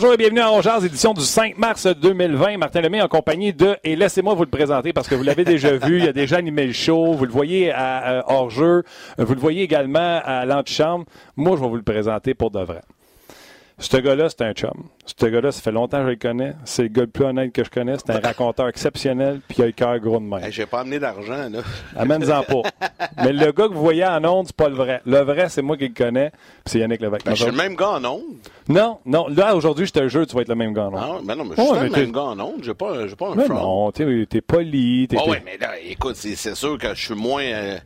Bonjour et bienvenue à Ongears, édition du 5 mars 2020. Martin Lemay en compagnie de, et laissez-moi vous le présenter parce que vous l'avez déjà vu, il a déjà animé le show, vous le voyez à, hors-jeu, vous le voyez également à l'antichambre. Moi, je vais vous le présenter pour de vrai. Ce gars-là, c'est un chum. Ce gars-là, ça fait longtemps que je le connais. C'est le gars le plus honnête que je connais. C'est un raconteur exceptionnel, puis il a le cœur gros de main. J'ai pas amené d'argent, là. Amène-en pas. Mais le gars que vous voyez en ondes, c'est pas le vrai. Le vrai, c'est moi qui le connais, puis c'est Yannick Levesque. Mais je suis le même gars en ondes. Non, non. Là, aujourd'hui, je te jure, tu vas être le même gars en ondes. Ah, mais non, mais je suis le même gars en ondes. J'ai pas, pas un mais Non, t'es, t'es poli. T'es, oh, ouais, mais là, écoute, c'est, sûr que je suis moins... Euh,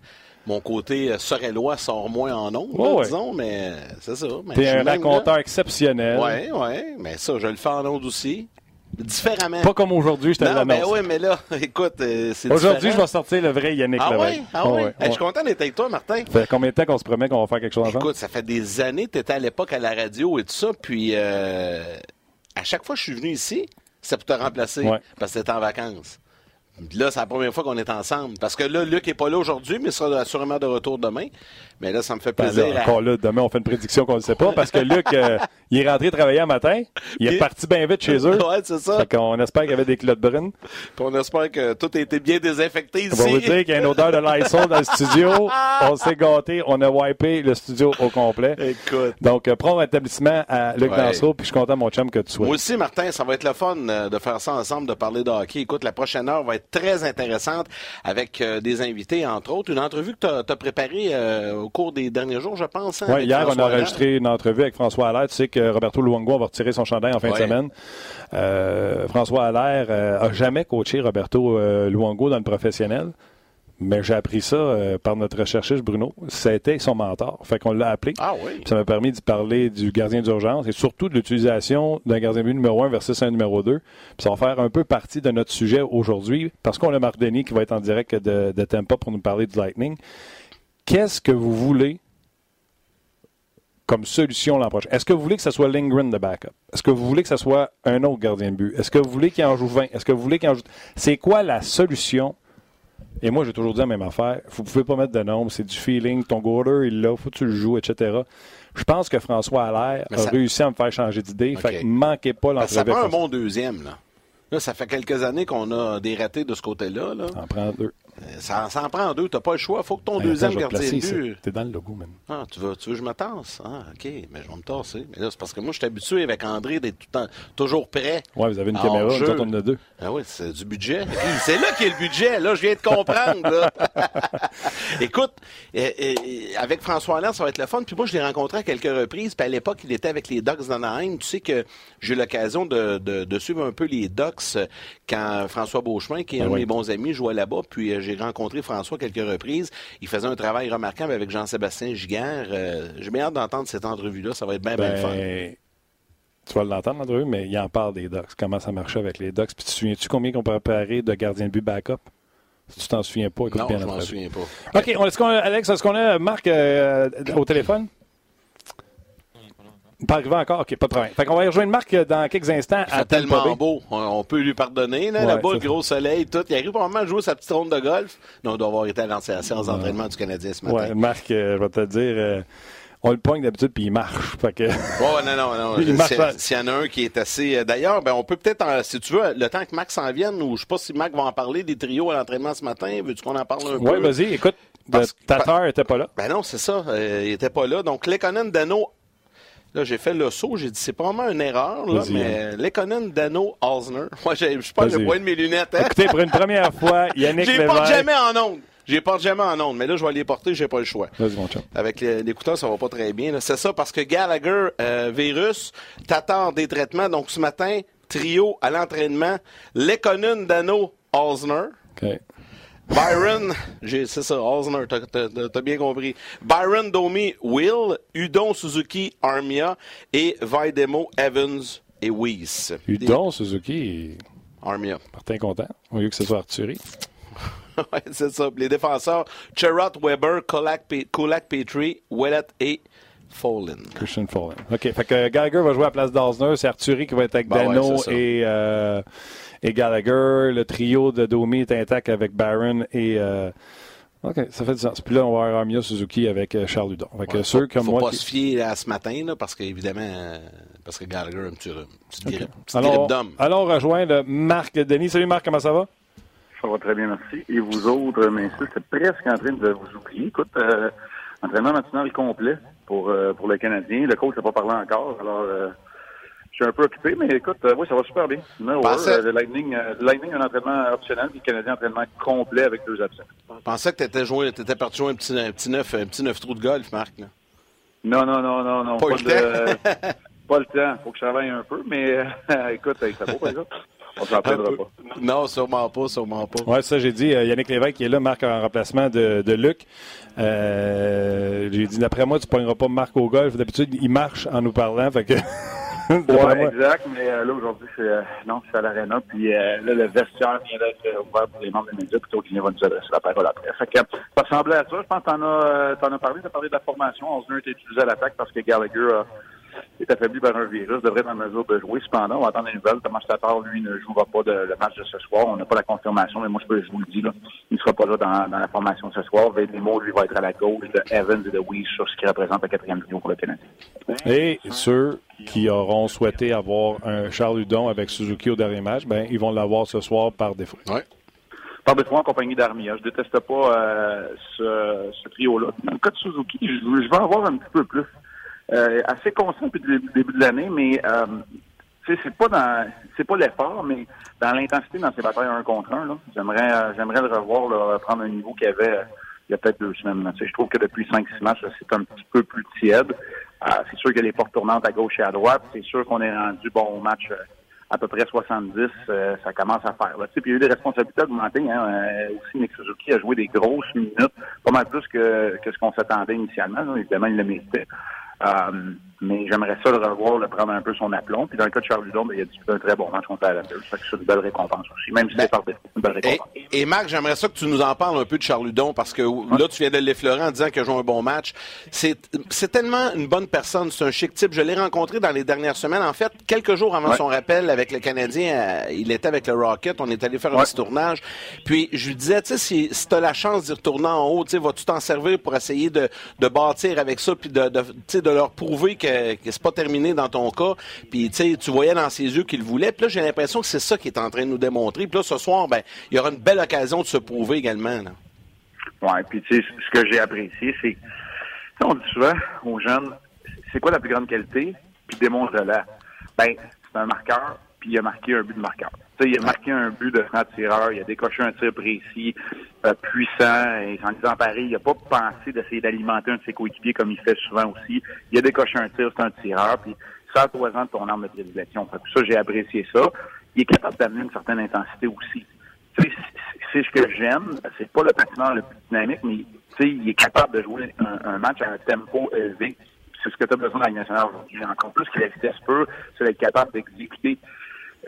mon côté euh, sorellois sort moins en ondes, disons, mais c'est ça. T'es un raconteur exceptionnel. Oui, oui, mais ça, je le fais en ondes aussi. Différemment. Pas comme aujourd'hui, je te l'annonce. mais oui, mais là, écoute, euh, c'est Aujourd'hui, je vais sortir le vrai Yannick ah Oui? Ah oui? je suis content d'être avec toi, Martin. Ça fait combien de temps qu'on se promet qu'on va faire quelque chose ensemble? Écoute, ça fait des années que tu étais à l'époque à la radio et tout ça, puis euh, à chaque fois que je suis venu ici, c'est pour te remplacer, parce que tu en vacances. Là, c'est la première fois qu'on est ensemble. Parce que là, Luc n'est pas là aujourd'hui, mais il sera sûrement de retour demain. Mais là, ça me fait ben plaisir. encore là, demain, on fait une prédiction qu'on ne sait pas. Parce que Luc, euh, il est rentré travailler un matin. Il est parti bien vite chez eux. ouais, c'est ça. Fait qu'on espère qu'il y avait des clottes brunes. Puis on espère que tout a été bien désinfecté ici. On va vous dire qu'il y a une odeur de Lysol dans le studio. on s'est gâté. On a wipé le studio au complet. Écoute. Donc, euh, prends un établissement à Luc ouais. Puis je suis content, mon chum, que tu sois. Moi aussi, Martin, ça va être le fun euh, de faire ça ensemble, de parler de hockey. Écoute, la prochaine heure va être très intéressante avec euh, des invités, entre autres. Une entrevue que tu as, préparée euh, au cours des derniers jours, je pense. Hein, oui, hier, on a enregistré une entrevue avec François Allaire. Tu sais que Roberto Luongo va retirer son chandail en fin de semaine. Euh, François Allaire a jamais coaché Roberto Luongo dans le professionnel. Mais j'ai appris ça euh, par notre recherchiste Bruno. C'était son mentor. Fait qu'on l'a appelé. Ah oui. Ça m'a permis de parler du gardien d'urgence et surtout de l'utilisation d'un gardien but numéro 1 versus un numéro 2. Puis ça va faire un peu partie de notre sujet aujourd'hui parce qu'on a Marc Denis qui va être en direct de, de Tampa pour nous parler du Lightning. Qu'est-ce que vous voulez comme solution l'an prochain? Est-ce que vous voulez que ce soit Lindgren de backup? Est-ce que vous voulez que ce soit un autre gardien de but? Est-ce que vous voulez qu'il en joue 20? Est-ce que vous voulez qu'il en joue... C'est quoi la solution et moi, j'ai toujours dit la même affaire. Vous ne pouvez pas mettre de nombre, c'est du feeling. Ton goaler, il l'a, faut que tu le joues, etc. Je pense que François Allaire a réussi à me faire changer d'idée. Fait que manquez pas l'entrevue. Ça prend un bon deuxième, là. Là, ça fait quelques années qu'on a des ratés de ce côté-là. Là. en prend deux. Euh, ça, ça en prend deux. Tu n'as pas le choix. faut que ton deuxième gardien de but. Tu es dans le logo, même. Ah, tu veux, tu veux que je me tasse? Ah, OK. Mais je vais me tasser. Mais là, c'est parce que moi, je suis habitué avec André d'être tout temps, toujours prêt. Oui, vous avez une caméra, nous autres, on a deux. Ah oui, c'est du budget. c'est là qu'il y a le budget. Là, je viens de comprendre. Écoute, euh, euh, avec François Allaire, ça va être le fun. Puis moi, je l'ai rencontré à quelques reprises. Puis à l'époque, il était avec les Ducks d'Anaheim. Tu sais que j'ai eu l'occasion de, de, de, suivre un peu les Ducks quand François Beauchemin, qui est ben un de mes bons amis, jouait là-bas. Puis j'ai rencontré François quelques reprises. Il faisait un travail remarquable avec Jean-Sébastien Giguère. Euh, j'ai bien hâte d'entendre cette entrevue-là. Ça va être bien, bien fun. Ben, tu vas l'entendre, l'entrevue, mais il en parle des Ducks. Comment ça marchait avec les Ducks. Puis tu te souviens-tu combien qu'on peut préparer de gardien de but backup? Si tu t'en souviens pas, écoute non, bien je m'en souviens pas. OK, Alex, est-ce qu'on a Marc euh, au téléphone? Pas arrivé encore? OK, pas de problème. Fait qu'on va rejoindre Marc dans quelques instants. Il tellement beau. On peut lui pardonner. Là, ouais, là-bas, le gros soleil, tout. Il arrive probablement à jouer sa petite ronde de golf. Non, on doit avoir été à la séance d'entraînement du Canadien ce matin. Ouais, Marc, euh, je vais te dire... Euh, on le pogne d'habitude puis il marche. Fait que... Oh, non, non, non. S'il y en a un qui est assez. Euh, d'ailleurs, ben, on peut peut-être, si tu veux, le temps que Max s'en vienne, ou je sais pas si Mac va en parler des trios à l'entraînement ce matin. Veux-tu qu'on en parle un peu? Oui, vas-y, écoute. Parce, Tatar n'était pas là. Ben non, c'est ça. il était pas là. Donc, Lekonen, Dano, Là, j'ai fait le saut, j'ai dit c'est probablement une erreur, là, mais Lekonen, Dano, Osner. Moi, je suis pas le point de mes lunettes. Hein? Écoutez, pour une première fois, Yannick J'ai porte jamais en ondes. J'ai porte jamais en ondes, mais là, je vais les porter, j'ai pas le choix. Mon Avec l'écouteur, ça va pas très bien. C'est ça, parce que Gallagher, euh, virus, t'attends des traitements. Donc, ce matin, trio à l'entraînement. Lekonen, Dano, Osner. OK. Byron, c'est ça, Osner, t'as bien compris. Byron Domi, Will, Udon Suzuki, Armia et Vaidemo, Evans et Weiss. Udon Suzuki. Armia. Martin content, au lieu que ce soit Arthurie. oui, c'est ça. Les défenseurs, Cherrott, Weber, Kolak, Petrie, Willett et Fallen. Christian Fallen. OK. Fait que Gallagher va jouer à la place d'Osner. C'est Arthurie qui va être avec ben Dano et, euh, et Gallagher. Le trio de Domi est intact avec Barron et. Euh, OK, ça fait du sens. Puis là, on va avoir Armia Suzuki avec euh, Charles Ludon. Fait que ouais, ceux comme faut moi. pas se fier à ce matin, là, parce qu'évidemment, parce que Gallagher a un petit, petit okay. grippe, petit allons, d'homme. Allons rejoindre Marc Denis. Salut Marc, comment ça va? Ça va très bien, merci. Et vous autres, messieurs, c'est presque en train de vous oublier. Écoute, euh, entraînement matinal complet pour, euh, pour le Canadien. Le coach n'a pas parlé encore, alors euh, suis un peu occupé, mais écoute, euh, oui, ça va super bien. No, Pensais... le Lightning, euh, Lightning a un entraînement optionnel, puis le Canadien un entraînement complet avec deux absents. Je pensais que tu étais, étais, parti jouer un petit, un petit neuf, un petit neuf trou de golf, Marc. Là. Non, non, non, non, non. Pas, pas le de, pas le temps. faut que je travaille un peu, mais écoute, ça vaut, par exemple. On s'en pas. Non, sûrement pas, sûrement pas. Oui, ça, j'ai dit. Euh, Yannick Lévesque qui est là, Marc en remplacement de, de Luc. Euh, j'ai dit, d'après moi, tu ne pogneras pas Marc au golf. D'habitude, il marche en nous parlant. Fait que... oui, exact, mais euh, là, aujourd'hui, c'est euh, non, c'est à l'aréna. Puis euh, là, le vestiaire vient d'être ouvert pour les membres des médias, plutôt qu'il va nous adresser la parole après. Fait que ça ressemblait à ça. Je pense que t'en as, t'en as parlé, t'as parlé de la formation. Osner était utilisé à l'attaque parce que Gallagher est affaibli par un virus, devrait être en mesure de jouer. Cependant, on va attendre les nouvelles. Thomas Tatar, lui, ne jouera pas de, le match de ce soir. On n'a pas la confirmation, mais moi, je, peux, je vous le dis, là, il ne sera pas là dans, dans la formation ce soir. Vedemo, lui, va être à la gauche de Evans et de Weiss sur ce qui représente le quatrième niveau pour le Canadien. Et ceux qui auront souhaité avoir un Charles Hudon avec Suzuki au dernier match, ben, ils vont l'avoir ce soir par défaut. Ouais. Par défaut en compagnie d'Armia. Je déteste pas euh, ce, ce trio-là. Dans le cas de Suzuki, je, je vais avoir un petit peu plus. Euh, assez conscient depuis le début de l'année, mais euh, c'est pas dans c'est pas l'effort, mais dans l'intensité dans ces batailles un contre un, j'aimerais euh, j'aimerais le revoir là, prendre un niveau qu'il y avait il y a peut-être deux semaines. Je trouve que depuis cinq six matchs, c'est un petit peu plus tiède. C'est sûr a les portes tournantes à gauche et à droite. C'est sûr qu'on est rendu bon au match à peu près 70, euh, ça commence à faire. Là. Puis il y a eu des responsabilités augmentées. Hein. Aussi, Nick Suzuki a joué des grosses minutes, pas mal plus que, que ce qu'on s'attendait initialement. Là. Évidemment, il le méritait. Euh, mais j'aimerais ça le revoir, le prendre un peu son aplomb. Puis dans le cas de Charles Ludon, ben, il a disputé un très bon match contre la. Ça c'est une belle récompense aussi, même si Ben, c'est une belle récompense. Et, et Marc, j'aimerais ça que tu nous en parles un peu de Charles Ludon, parce que là, tu viens de l'effleurer en disant qu'il a joué un bon match. C'est tellement une bonne personne, c'est un chic type. Je l'ai rencontré dans les dernières semaines. En fait, quelques jours avant Ouais. son rappel avec le Canadien, euh, il était avec le Rocket. On est allé faire un petit tournage. Puis je lui disais, tu sais, si, si tu as la chance d'y retourner en haut, tu sais, vas-tu t'en servir pour essayer de, de bâtir avec ça, puis de, de, tu de leur prouver que, que c'est pas terminé dans ton cas. Puis tu voyais dans ses yeux qu'il voulait. Puis là, j'ai l'impression que c'est ça qu'il est en train de nous démontrer. Puis là, ce soir, ben, il y aura une belle occasion de se prouver également. Ouais, puis tu sais, ce que j'ai apprécié, c'est, on dit souvent aux jeunes, c'est quoi la plus grande qualité, puis démontre-la. Ben, c'est un marqueur, puis il a marqué un but de marqueur. Il a marqué un but de franc-tireur, il a décoché un tir précis, euh, puissant, et en disant pareil, il a pas pensé d'essayer d'alimenter un de ses coéquipiers comme il fait souvent aussi. Il a décoché un tir, c'est un tireur, puis ça, trois ans de ton arme de prédilection. Ça, j'ai apprécié ça. Il est capable d'amener une certaine intensité aussi. C'est ce que j'aime. C'est pas le patineur le plus dynamique, mais il est capable de jouer un, match à un tempo élevé. C'est ce que tu as besoin dans la nationale aujourd'hui. Encore plus que la vitesse pure, c'est d'être capable d'exécuter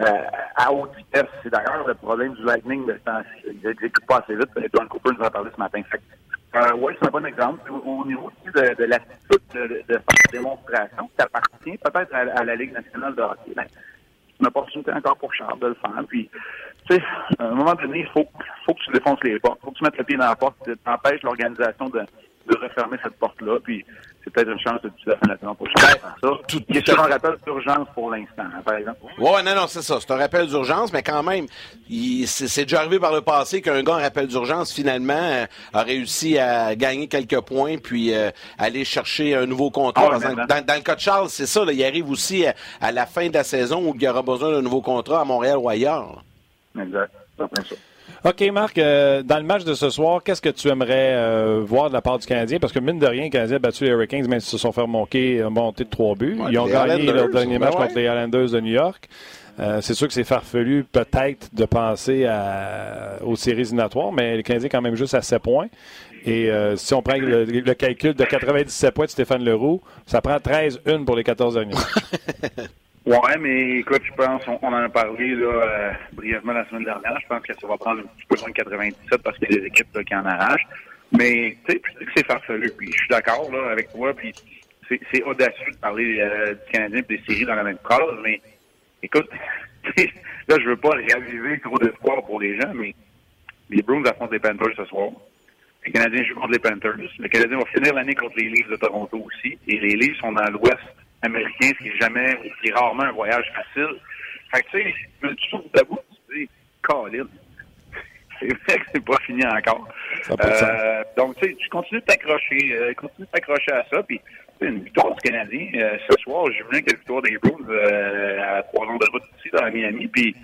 euh, à haute vitesse. C'est d'ailleurs le problème du Lightning de ce temps-ci. Ils pas assez vite. Don Cooper nous en a parlé ce matin. Fait euh, oui, c'est un bon exemple. Au, au niveau de, de l'attitude de, de, de faire des démonstrations, ça appartient peut-être à, à la Ligue nationale de hockey. Ben, c'est une opportunité encore pour Charles de le faire. Puis, tu sais, à un moment donné, il faut, faut que tu défonces les portes. faut que tu mettes le pied dans la porte, tu empêches l'organisation de, de refermer cette porte-là. Puis, c'est peut-être une chance de tuer la fin de la saison ça. tout- Il est tout à sur un rappel d'urgence pour l'instant, hein, par exemple. Ouais, non, non, c'est ça. C'est un rappel d'urgence, mais quand même, il- c'est déjà arrivé par le passé qu'un gars en rappel d'urgence, finalement, euh, a réussi à gagner quelques points puis euh, aller chercher un nouveau contrat. Ah dans, dans le cas de Charles, c'est ça. là, il arrive aussi à, à la fin de la saison où il aura besoin d'un nouveau contrat à Montréal ou ailleurs. là. Exact. C'est ça. OK, Marc, euh, dans le match de ce soir, qu'est-ce que tu aimerais euh, voir de la part du Canadien? Parce que, mine de rien, le Canadien a battu les Hurricanes, même s'ils se sont fait monter, euh, monter de trois buts. Ouais, Ils ont gagné leur dernier ben match ouais. contre les Islanders de New York. Euh, c'est sûr que c'est farfelu, peut-être, de penser à- aux séries éliminatoires, mais le Canadien est quand même juste à 7 points. Et euh, si on prend le, le calcul de 97 points de Stéphane Leroux, ça prend 13-1 pour les 14 derniers. Ouais, mais écoute, je pense, on, en a parlé là, euh, brièvement la semaine dernière. Je pense que ça va prendre un petit peu moins de 97 parce qu'il y a des équipes là, qui en arrachent. Mais tu sais, c'est farfelu. Puis je suis d'accord là avec toi. Puis c'est, audacieux de parler euh, du Canadien et des séries dans la même case. Mais écoute, là, je veux pas réaliser trop d'espoir pour les gens, mais les Bruins affrontent les Panthers ce soir. Les Canadiens jouent contre les Panthers. Le Canadien va finir l'année contre les Leafs de Toronto aussi. Et les Leafs sont dans l'Ouest américain, ce qui est jamais, ou qui est rarement un voyage facile. Fait que, tu sais, je me suis d'abord, tu dis, Colin, c'est vrai que c'est pas fini encore. Euh, donc, tu sais, tu continues de t'accrocher, euh, continue de t'accrocher à ça, puis une victoire du Canadien. Euh, ce soir, j'ai y ait une victoire des euh, à trois ans de route ici, dans Miami, puis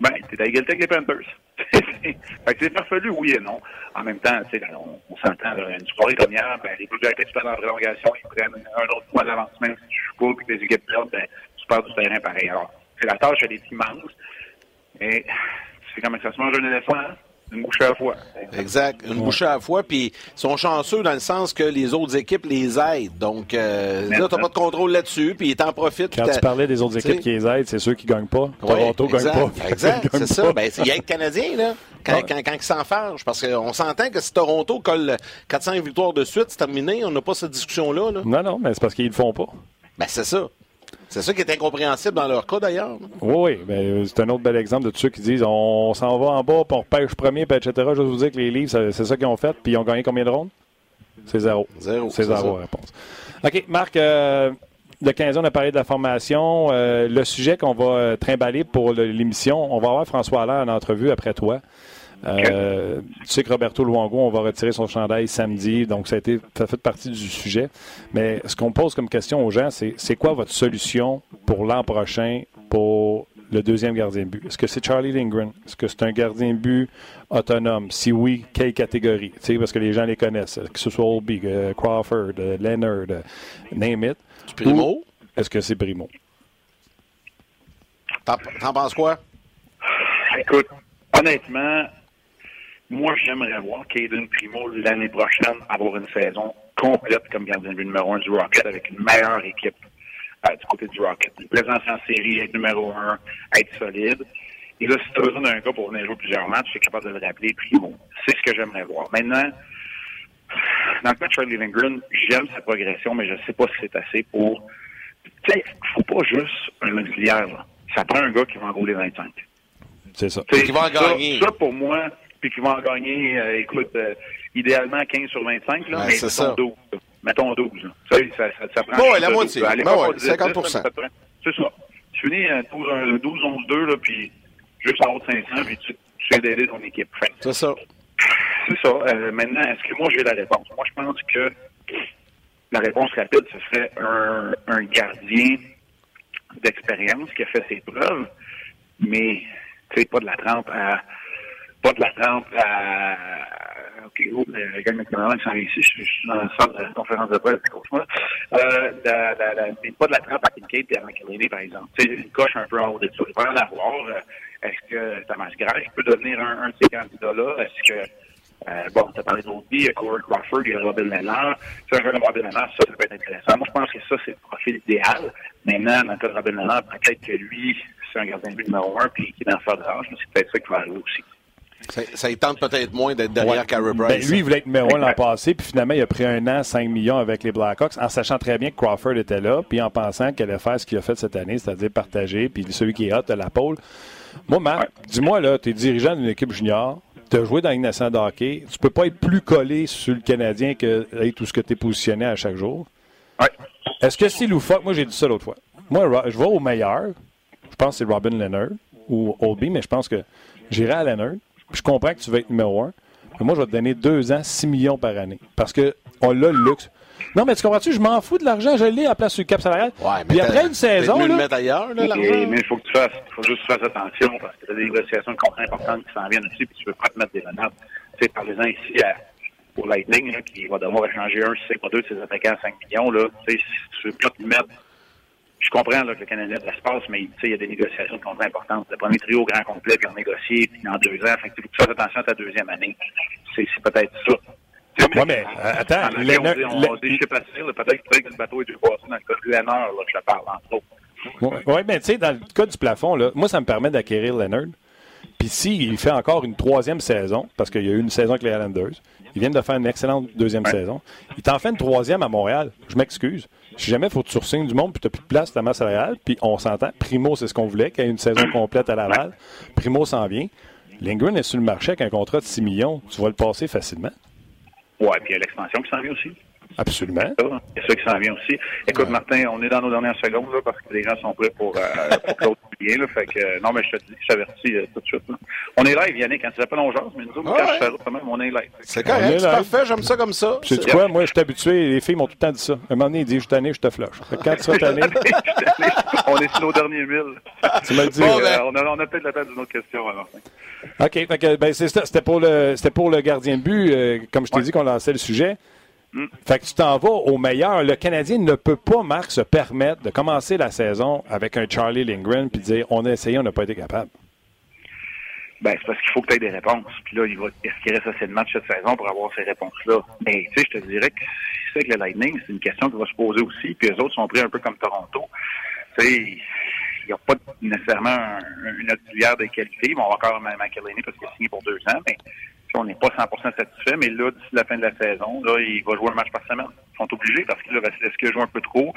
ben, t'es à égalité avec les Panthers. fait que c'est farfelu, oui et non. En même temps, tu sais, on, on s'entend, une soirée comme hier, ben, les Blue Jackets perdent en prolongation, ils prennent un autre point d'avance, même si tu joues pas, puis équipes perdent, ben, tu perds du terrain pareil. Alors, c'est la tâche, elle est immense. Tu sais comment ça se mange un éléphant, hein? Une bouche à la fois. Exact. Une bouchée à la fois. Puis ils sont chanceux dans le sens que les autres équipes les aident. Donc euh, là, t'as pas de contrôle là-dessus. Puis ils t'en profitent. Quand tu t'as- parlais des autres tu équipes qui les aident, c'est ceux qui gagnent pas. Ouais, Toronto gagne exact, pas. Exact, Gagne c'est ça. Ben, il y a le Canadien, là, quand, Ouais. quand, quand ils s'en fâchent. Parce qu'on s'entend que si Toronto colle 400 victoires de suite, c'est terminé. On n'a pas cette discussion-là. Là. Non, non, mais c'est parce qu'ils le font pas. Ben, c'est ça. C'est ça qui est incompréhensible dans leur cas, d'ailleurs. Oui, oui, euh, c'est un autre bel exemple de tous ceux qui disent on s'en va en bas, puis on repêche premier, puis etc. Je vous dire que les livres, c'est ça qu'ils ont fait, puis ils ont gagné combien de rondes? C'est zéro. Zéro, C'est zéro, réponse. OK, Marc, euh, le 15 on a parlé de la formation. Euh, le sujet qu'on va euh, trimballer pour l'émission, on va avoir François Allaire en entrevue après toi. Euh, Tu sais que Roberto Luongo, on va retirer son chandail samedi, donc ça a été ça fait partie du sujet. Mais ce qu'on pose comme question aux gens, c'est c'est quoi votre solution pour l'an prochain pour le deuxième gardien de but? Est-ce que c'est Charlie Lindgren? Est-ce que c'est un gardien de but autonome? Si oui, quelle catégorie? Tu sais, parce que les gens les connaissent, que ce soit Olby, euh, Crawford, euh, Leonard, name it. Primo? Ou Est-ce que c'est Primo? T'en t'en penses quoi? Écoute, honnêtement, moi, j'aimerais voir Caden Primo l'année prochaine avoir une saison complète comme gardien de but numéro un du Rocket avec une meilleure équipe euh, du côté du Rocket. Une présence en série, être numéro un, être solide. Et là, si tu as besoin d'un gars pour venir jouer plusieurs matchs, tu es capable de le rappeler Primo. C'est ce que j'aimerais voir. Maintenant, dans le cas de Charlie Lindgren, j'aime sa progression, mais je sais pas si c'est assez pour... Tu sais, faut pas juste un auxiliaire, là. Ça prend un gars qui va en rouler 25. C'est ça. Qui va en ça- gagner. Ça, pour moi, puis qui va en gagner, euh, écoute, euh, idéalement 15 sur 25, là, Ouais, mais c'est mettons ça. 12. là. Mettons 12. là. Ça, ça, ça, ça prend Bon, ouais, la moitié. 12, là. À l'époque, Ben ouais, on disait 50%. 10, ça prend- C'est ça. Tu finis 12, un 12 11, 2, là, puis juste en haut de 500, puis tu, tu viens d'aider ton équipe. C'est ça. c'est ça. Euh, maintenant, est-ce que moi j'ai la réponse? Moi, je pense que la réponse rapide, ce serait un, un gardien d'expérience qui a fait ses preuves, mais tu sais, pas de la trempe à pas de la trempe à OK, oh, le s'en vient ici, je, je suis dans la salle de conférence de presse. Euh, pas de la trempe à Kincaid et à McElhinney, par exemple. Sais, une coche un peu en haut de ça. Il va en avoir. Euh, Est-ce que Thomas Grage peut devenir un, un de ces candidats-là? Est-ce que euh, bon, tu as parlé d'autres il y a Corey Crawford, il y a Robin Lennard. C'est un de Robin Lennard, ça, ça peut être intéressant. Moi, je pense que ça, c'est le profil idéal. Maintenant, dans le cas de Robin Lennard, peut-être que lui, c'est un gardien de but numéro un, puis qui est dans le de l'âge, mais c'est peut-être ça qui va arriver aussi. Ça, ça y tente peut-être moins d'être derrière Ouais. Carey Ben, Price. lui, il voulait être numéro un l'an Exact. passé, puis finalement, il a pris un an, 5 millions avec les Blackhawks, en sachant très bien que Crawford était là, puis en pensant qu'elle allait faire ce qu'il a fait cette année, c'est-à-dire partager, puis celui qui est hot, la pôle. Moi, Marc, dis-moi, là, tu es dirigeant d'une équipe junior, tu as joué dans une de hockey, tu peux pas être plus collé sur le Canadien que être tout ce que tu es positionné à chaque jour. Ouais. Est-ce que c'est loufoque? Moi, j'ai dit ça l'autre fois. Moi, je vais au meilleur. Je pense que c'est Robin Leonard ou Oldby, mais je pense que j'irai à Leonard. Puis Je comprends que tu veux être numéro un. Mais moi, je vais te donner deux ans, 6 millions par année. Parce que on a le luxe. Non, mais tu comprends-tu? Je m'en fous de l'argent. Je l'ai à la place sur le cap salarial. Ouais, Puis t'as- après une saison, là, le mettre ailleurs, là, Et- mais il faut que tu fasses, faut juste que tu fasses attention parce que tu as des négociations de contrats importantes qui s'en viennent aussi, puis tu veux pas te mettre des menaces. Tu sais, parlez-en ici à, pour Lightning, là, qui va devoir échanger un, si c'est pas deux de ses attaquants à 5 millions, là. Tu sais, si tu veux pas te mettre. Je comprends là, que le Canadien de l'espace, mais tu sais, il y a des négociations de contrats importantes. Le premier trio au grand complet, puis on négocié, puis dans deux ans. Fait que tu fasses attention à ta deuxième année. C'est peut-être ça. Sais, Ouais, mais, euh, attends, en on dit, on dit ship at sail, là, peut-être que le bateau est dû passer dans le cas de Leonard, là, je te parle, entre autres. Oui, mais tu sais, dans le cas du plafond, là, moi, ça me permet d'acquérir Leonard. Puis s'il fait encore une troisième saison, parce qu'il y a eu une saison avec les Islanders, il vient de faire une excellente deuxième saison, il t'en fait une troisième à Montréal. Je m'excuse. Si jamais il faut que tu du monde, puis tu n'as plus de place dans ta masse salariale, puis on s'entend, Primo, c'est ce qu'on voulait, qu'il y ait une saison complète à Laval. Primo s'en vient. Lindgren est sur le marché avec un contrat de 6 millions. Tu vas le passer facilement. Ouais, puis il y a l'expansion qui s'en vient aussi. Absolument. ça. Il y a ça qui s'en vient aussi. Écoute, Martin, on est dans nos dernières secondes là, parce que les gens sont prêts pour, euh, pour Claude Julien. Là, fait que, euh, non, mais je te dis, je t'avertis euh, tout de suite. là. On est live, Yannick, quand tu pas l'ongeance, mais nous autres, Ah quand ouais. je fais ça, quand même, on est live. C'est On est correct, c'est parfait, j'aime ça comme ça. Tu sais quoi? Moi, je suis habitué. Les filles m'ont tout le temps dit ça. À un moment donné, ils disent Je suis tanné, je te flush. Fait que Quand tu seras tanné, on est sur nos derniers mille. tu me le dis. Bon, ben- euh, on a, on a peut-être la peine d'une autre question, alors. OK. Fait que, ben, c'est ça. C'était pour le, c'était pour le gardien de but, euh, comme je t'ai dit qu'on lançait le sujet. Mm. Fait que tu t'en vas au meilleur. Le Canadien ne peut pas, Marc, se permettre de commencer la saison avec un Charlie Lindgren puis dire on a essayé, on n'a pas été capable. Ben, c'est parce qu'il faut que tu aies des réponses. Puis là, il va, est-ce qu'il reste assez de matchs cette saison pour avoir ces réponses-là? Mais, tu sais, je te dirais que c'est avec le Lightning, c'est une question qui va se poser aussi. Puis les autres sont pris un peu comme Toronto. Tu sais, il n'y a pas nécessairement un- une auxiliaire de qualité. Avoir encore McElhaney parce qu'il est signé pour deux ans. Mais on n'est pas 100% satisfait. Mais là, d'ici la fin de la saison, là, il va jouer un match par semaine. Ils sont obligés parce que là, Vasilevski a joué un peu trop.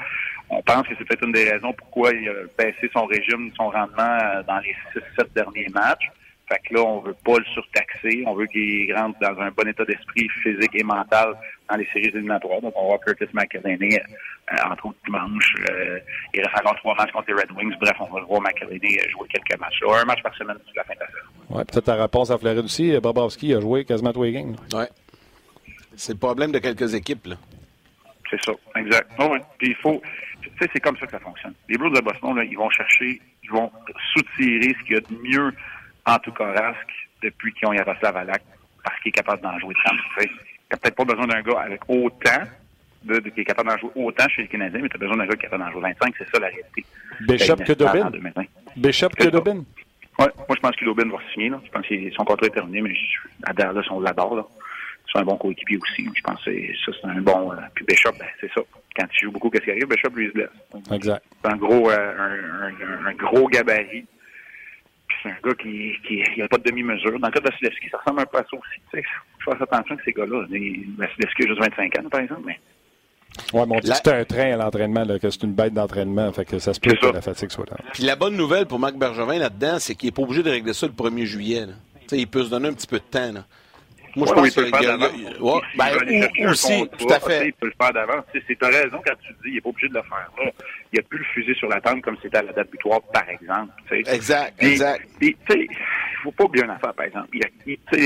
On pense que c'est peut-être une des raisons pourquoi il a baissé son régime, son rendement euh, dans les 6-7 derniers matchs. Fait que là, on veut pas le surtaxer. On veut qu'il rentre dans un bon état d'esprit physique et mental dans les séries éliminatoires. Donc, on va voir Curtis McElhaney, euh, entre autres dimanche. Euh, il reste encore trois matchs contre les Red Wings. Bref, on va le voir McElhaney euh, jouer quelques matchs. Là. Un match par semaine d'ici la fin de la saison. Ouais, peut-être ta réponse à Floride aussi. Bobrovski a joué quasiment tous les games. Ouais. C'est le problème de quelques équipes, là. C'est ça, exact. Oh, ouais. Puis il faut, tu sais, c'est comme ça que ça fonctionne. Les Blues de Boston, là, ils vont chercher, ils vont soutirer ce qu'il y a de mieux en tout cas Rask depuis qu'ils ont Yaroslav parce qu'il est capable d'en jouer 30. Tu t'as peut-être pas besoin d'un gars avec autant de, de- qui est capable d'en jouer autant chez les Canadiens, mais t'as besoin d'un gars qui est capable d'en jouer 25. C'est ça la réalité. Bishop que Dobin. inespérable en 2020. Bishop que. Dobin. Ouais, moi je pense que Lobin va signer. Là. Je pense que son contrat est terminé, mais je, à Dallas, on l'adore. C'est un bon coéquipier aussi. Je pense que ça, c'est un bon. euh, puis Bishop, ben, c'est ça. Quand il joue beaucoup, qu'est-ce qui arrive? Bishop lui il se blesse. Exact. C'est un gros, euh, un, un- un gros gabarit. C'est un gars qui, qui il a pas de demi-mesure. Dans le cas de Vasilevski, ça ressemble un peu à ça aussi. Tu sais, faut faire attention que ces gars-là. Les- Vasilevski a juste 25 ans, par exemple, mais Ouais, mais on dit La- que c'est un train à l'entraînement, là, que c'est une bête d'entraînement. Fait que ça se peut que la fatigue soit là. Puis la bonne nouvelle pour Marc Bergevin là-dedans, c'est qu'il n'est pas obligé de régler ça le 1er juillet. là. Tu sais, il peut se donner un petit peu de temps. Là. Moi, je pense peut qu'il a- aussi. tout à fait. Il peut le faire d'avance. C'est ta raison quand tu dis il n'est pas obligé de le faire. là. Il a plus le fusil sur la table comme c'était à la date butoir, par exemple. Exact, exact. puis, tu sais, il faut pas oublier une affaire, par exemple. Il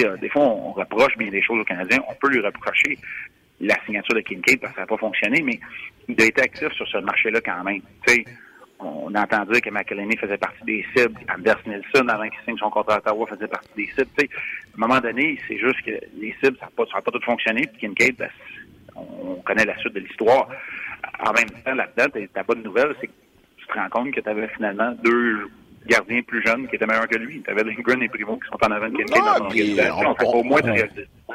euh, des fois, on reproche bien des choses aux Canadiens. On peut lui reprocher la signature de Kincaid parce que ça n'a pas fonctionné, mais il a été actif sur ce marché-là quand même. Tu sais, on entend dire que McElhenney faisait partie des cibles. Anders Nilsson, avant qu'il signe son contrat à Ottawa, faisait partie des cibles. À un moment donné, c'est juste que les cibles, ça n'a pas, a pas tout fonctionné. Puis Kincaid, ben, on connaît la suite de l'histoire. En même temps, là-dedans, ta bonne nouvelle, c'est que tu te rends compte que tu avais finalement deux gardiens plus jeunes qui étaient meilleurs que lui. Tu avais Lindgren et Primo qui sont en avant de Kincaid Ah, dans l'organisation. on- qu'au moins, on-.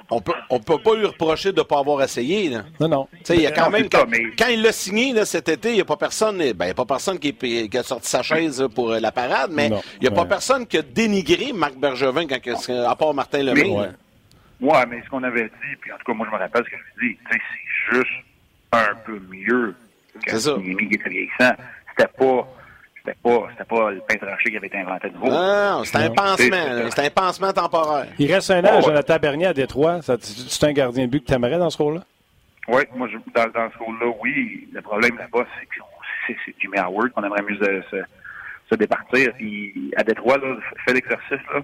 On peut, on peut pas lui reprocher de ne pas avoir essayé. Là. Non, non. Tu sais, il y a quand Non, même. ça, Quand, mais- quand il l'a signé là, cet été, il n'y a pas personne. Ben, il y a pas personne qui, a sorti sa chaise là, pour euh, la parade, mais il n'y a pas ouais. personne qui a dénigré Marc Bergevin quand, à part Martin Lemay. Mais- Ouais. Ouais, mais ce qu'on avait dit, puis en tout cas, moi, je me rappelle ce que je dis, tu sais, c'est juste un peu mieux que était. C'était pas, c'était pas, c'était pas le pain tranché qui avait été inventé de nouveau. Non, c'est un pansement. C'est un pansement temporaire. Il reste un an, Oh, ouais. Jonathan Bernier à Détroit. C'est un gardien de but que tu aimerais dans ce rôle-là? Oui, moi, je, dans, dans ce rôle-là, oui. Le problème là-bas, c'est que c'est, c'est Jimmy Howard qu'on aimerait mieux se, se, se départir. Puis, à Détroit, là, fait l'exercice, là.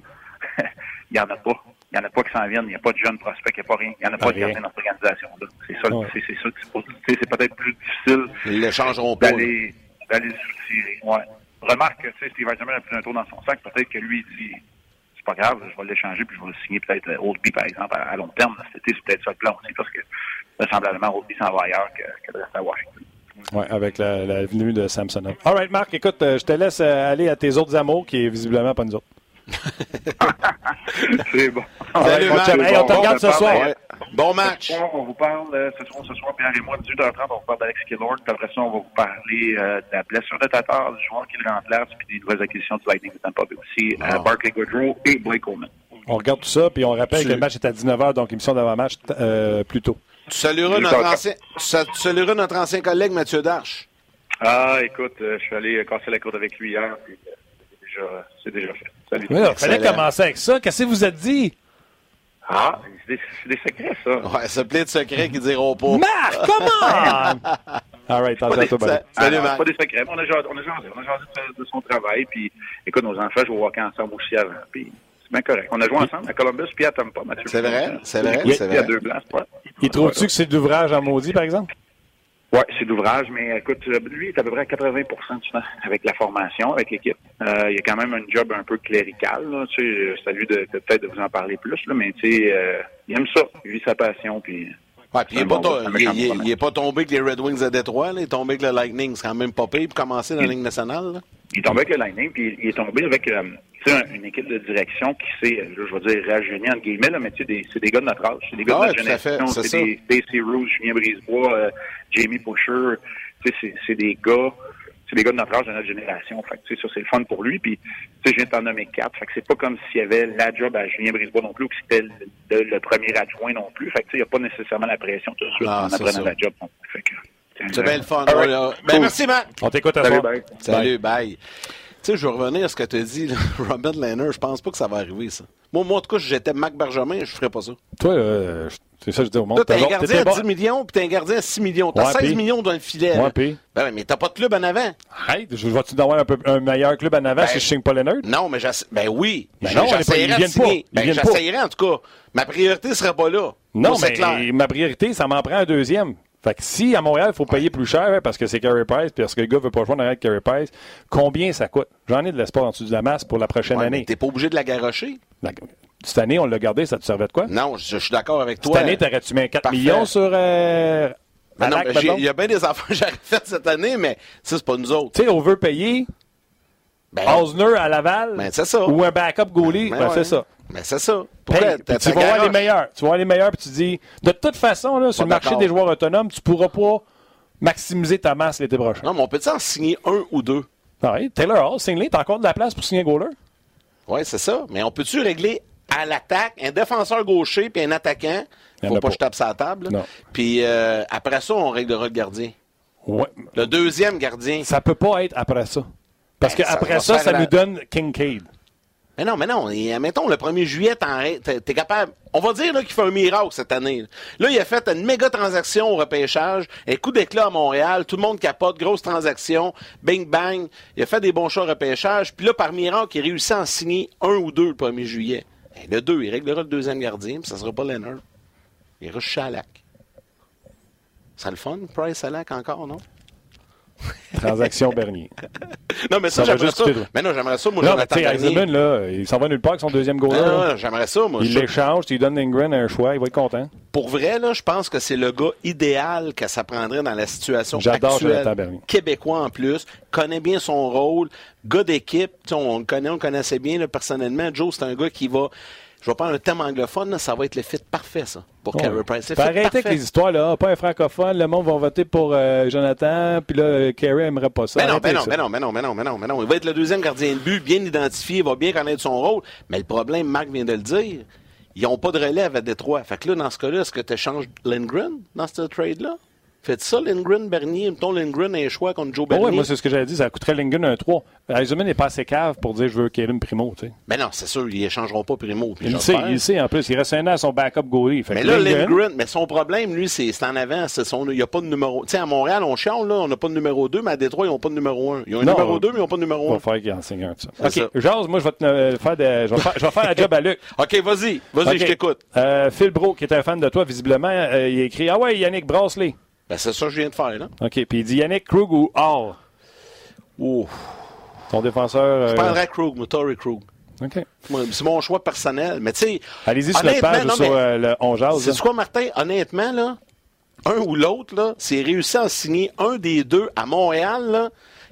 il n'y en a pas. Il n'y en a pas qui s'en viennent. Il n'y a pas de jeunes prospects, il n'y a pas rien. Il n'y en a pas, Pas de gardien rien. dans cette organisation-là. C'est ça, Ouais. c'est, ça. C'est, peut-être plus difficile Ils ne changeront pas. d'aller, d'aller le soutirer. Ouais. Remarque que, tu sais, Steve Eisenman a pris un tour dans son sac. Peut-être que lui, il dit, c'est pas grave, je vais l'échanger puis je vais le signer peut-être euh, Oldby, par exemple, à, long terme. Cet c'est peut-être ça le plan aussi parce que, vraisemblablement, Oldby s'en va ailleurs que, que rester à Washington. Oui, avec la, la venue de Samsonov. All right, Marc, écoute, euh, je te laisse euh, aller à tes autres amours qui est visiblement pas nous autres. C'est bon. Salut, Marc. Hey, on te regarde ce soir. Ouais. Bon match. Ce soir, on vous parle, euh, ce soir, ce soir, Pierre et moi, 18h30, on vous parle d'Alex Killord. Puis après ça, on va vous parler euh, de la blessure de Tatar, du joueur qui le remplace, puis des nouvelles acquisitions du Lightning de Tampa Bay aussi, euh, Barclay Goodrow et Blake Coleman. On regarde tout ça, puis on rappelle Tu- que le match est à 19h, donc émission d'avant-match euh, plus tôt. Tu salueras notre ancien, tu sa- tu salueras notre ancien collègue Mathieu Darche. Ah, écoute, euh, je suis allé casser la courte avec lui hier, puis euh, c'est déjà, c'est déjà fait. Salut. Oui, il fallait commencer avec ça. Qu'est-ce que vous êtes dit? Ah, c'est des, c'est des secrets, ça. Ouais, ça plaît de secrets qu'ils diront pas. Marc, comment? All right, Pas des, à toi, buddy. ça- Salut, Ah, Marc. c'est pas des secrets, mais on a jasé, on a jasé, on a jasé de, de son travail, puis écoute, nos enfants jouent au hockey ensemble aussi avant, puis c'est bien correct. On a joué ensemble à Columbus puis à Tampa, Mathieu. C'est vrai, c'est vrai, c'est puis à vrai. deux places, ouais. Il trouve-tu que c'est de l'ouvrage en maudit, par exemple? Oui, c'est d'ouvrage, mais écoute, euh, lui, il est à peu près à 80 du temps avec la formation, avec l'équipe. Euh, il y a quand même un job un peu clérical, là, tu sais, euh, c'est à lui de, de- peut-être de vous en parler plus, là, mais tu sais, euh, il aime ça, il vit sa passion, puis... Ouais, puis il n'est pas, to- il est- il il pas tombé avec les Red Wings de Détroit, là. il est tombé avec le Lightning. C'est quand même pas pire pour commencer dans la Ligue nationale. là. Il est tombé avec le Lightning, puis il est tombé avec euh, tu sais, un- une équipe de direction qui s'est, euh, je vais dire, rajeuni, entre guillemets, là, mais tu sais, c'est des gars de notre âge. C'est des gars Ah de ouais, notre génération. c'est des Stacey Rose, Julien Brisebois, euh, Jamie Pusher. Tu sais, c'est- des gars... C'est des gars de notre âge, de notre génération. Fait tu sais, ça, c'est le fun pour lui. Puis, tu sais, je viens de t'en nommer quatre. Fait que c'est pas comme s'il y avait la job à Julien Brisebois non plus ou que c'était le, le- le premier adjoint non plus. Fait que, tu sais, il n'y a pas nécessairement la pression tout de suite Ah, en apprenant la job. Fait que, C'est bien le fun. Right. Ben, Cool. merci, Marc. On t'écoute à Salut, bye. Salut, bye. Tu sais, je veux revenir à ce que tu as dit, là. Robin Lehner, je pense pas que ça va arriver, ça. Moi, moi en tout cas, si j'étais Marc Benjamin, je ferais pas ça. Toi, euh, c'est ça que je dis au monde. T'as T'es un gardien à bon- 10 millions, puis t'as un gardien à 6 millions. T'as Ouais, 16 puis- millions dans le filet. Ouais, puis- Ben, mais t'as pas de club en avant. Hey, je vais-tu d'avoir un, peu, un meilleur club en avant Ben, si je signe pas Leonard? Non, mais ben oui. Ben non, on est pas- j'essayerais ils de pas. signer. Ben, j'essayerais en tout cas. Ma priorité serait pas là. Non, Moi, c'est mais clair. ma priorité, ça m'en prend un deuxième. Fait que si à Montréal, il faut payer plus cher hein, parce que c'est Carey Price, puis parce que le gars veut pas jouer derrière Carey Price, combien ça coûte? J'en ai de l'espoir en dessous de la masse pour la prochaine Ouais, année. T'es pas obligé de la garocher. La- Cette année, on l'a gardé, ça te servait de quoi? Non, je, je suis d'accord avec toi. Cette année, t'aurais-tu mis un 4 Parfait. millions sur euh, Ben? Il y a bien des enfants que j'aurais fait cette année, mais ça, c'est pas nous autres. Tu sais, on veut payer Ben, Osner à Laval Ben, c'est ça. ou un backup goalie, ben ben, ouais. c'est ça. Ben, c'est ça. Pourquoi tu vas voir les meilleurs. Tu vas voir les meilleurs, puis tu dis, de toute façon, là, sur le marché des joueurs autonomes, tu pourras pas maximiser ta masse l'été prochain. Non, mais on peut-tu en signer un ou deux? Ah oui, Taylor Hall, signe t'as encore de la place pour signer un goaler? Oui, c'est ça. Mais on peut-tu régler à l'attaque un défenseur gaucher puis un attaquant? Il Faut pas que je tape sa table. Puis euh, après ça, on réglera le gardien. Ouais. Le deuxième gardien. Ça peut pas être après ça. Parce Ben, qu'après ça, ça la- nous donne Kincaid. Mais non, mais non. Et, mettons, le 1er juillet, t'es t'es capable. On va dire là, qu'il fait un miracle cette année. Là. Là, il a fait une méga transaction au repêchage, un coup d'éclat à Montréal, tout le monde capote, grosse transaction, bing bang. Il a fait des bons choix au repêchage. Puis là, par miracle, il réussit à en signer un ou deux le 1er juillet. Ben, le 2, il réglera le deuxième gardien, puis ça sera pas Leonard. Il rush Chalak. Ça le fun, Price Chalak encore, non? Transaction Bernier. Non, mais ça, j'aimerais ça. Mais non, j'aimerais ça, moi, non, Jonathan Bernier. Là, il s'en va nulle part avec son deuxième goaler. Non, non, j'aimerais ça, moi. Il l'échange, tu lui donnes Lindgren un choix, il va être content. Pour vrai, là, je pense que c'est le gars idéal que ça prendrait dans la situation J'adore actuelle. Jonathan Bernier. Québécois en plus, connaît bien son rôle, gars d'équipe, on le connaît, on le connaissait bien là, personnellement. Joe, c'est un gars qui va, je vais prendre un thème anglophone, là, ça va être le fit parfait, ça, pour Carey Ouais. Price. Fit arrêter avec les histoires, là. Ah, Pas un francophone, le monde va voter pour euh, Jonathan, puis là, Carey aimerait pas ça. Mais non, mais non, mais non, mais non, mais non, mais non, mais non. Il va être le deuxième gardien de but, bien identifié, il va bien connaître son rôle. Mais le problème, Marc vient de le dire, ils n'ont pas de relève à Détroit. Fait que là, dans ce cas-là, est-ce que tu échanges Lindgren dans ce trade-là? Faites ça, Lindgren, Bernier. Mettons Lindgren un choix contre Joe Bernier. ouais, moi, c'est ce que j'avais dit. Ça coûterait Lindgren un 3. Eisenman n'est pas assez cave pour dire je veux Kaelin Primo. Tu sais. Mais non, c'est sûr, ils échangeront pas Primo. puis Il le sait, il sait en plus. Il reste un an à son backup goalie. Mais là, Lindgren- Lindgren, mais son problème, lui, c'est en avant. son- Il n'y a pas de numéro. Tu sais, à Montréal, on chiale, là, on n'a pas de numéro 2, mais à Détroit, ils n'ont pas de numéro 1. Ils ont un Non, numéro euh, 2, mais ils n'ont pas de numéro va 1. faire qu'il en signe un de ça. OK. Jase, moi, je vais, te, euh, faire, de- je vais faire, je vais faire la job à Luc. OK, vas-y. Vas-y, je t'écoute. Euh, Phil Bro, qui est un fan de toi, visiblement, euh, il écrit Ah ouais, Yannick Brasley. Ben, c'est ça que je viens de faire, là. OK. Puis il dit Yannick Krug ou Hall? Ouf. Ton défenseur. Je euh, prendrais Krug, moi, Tory Krug. OK. C'est mon choix personnel. Mais tu sais. Allez-y sur honnêtement, page ou non, sur mais- euh, le On Jase. C'est quoi, Martin? Honnêtement, là, un ou l'autre, là, c'est réussi à en signer un des deux à Montréal, là.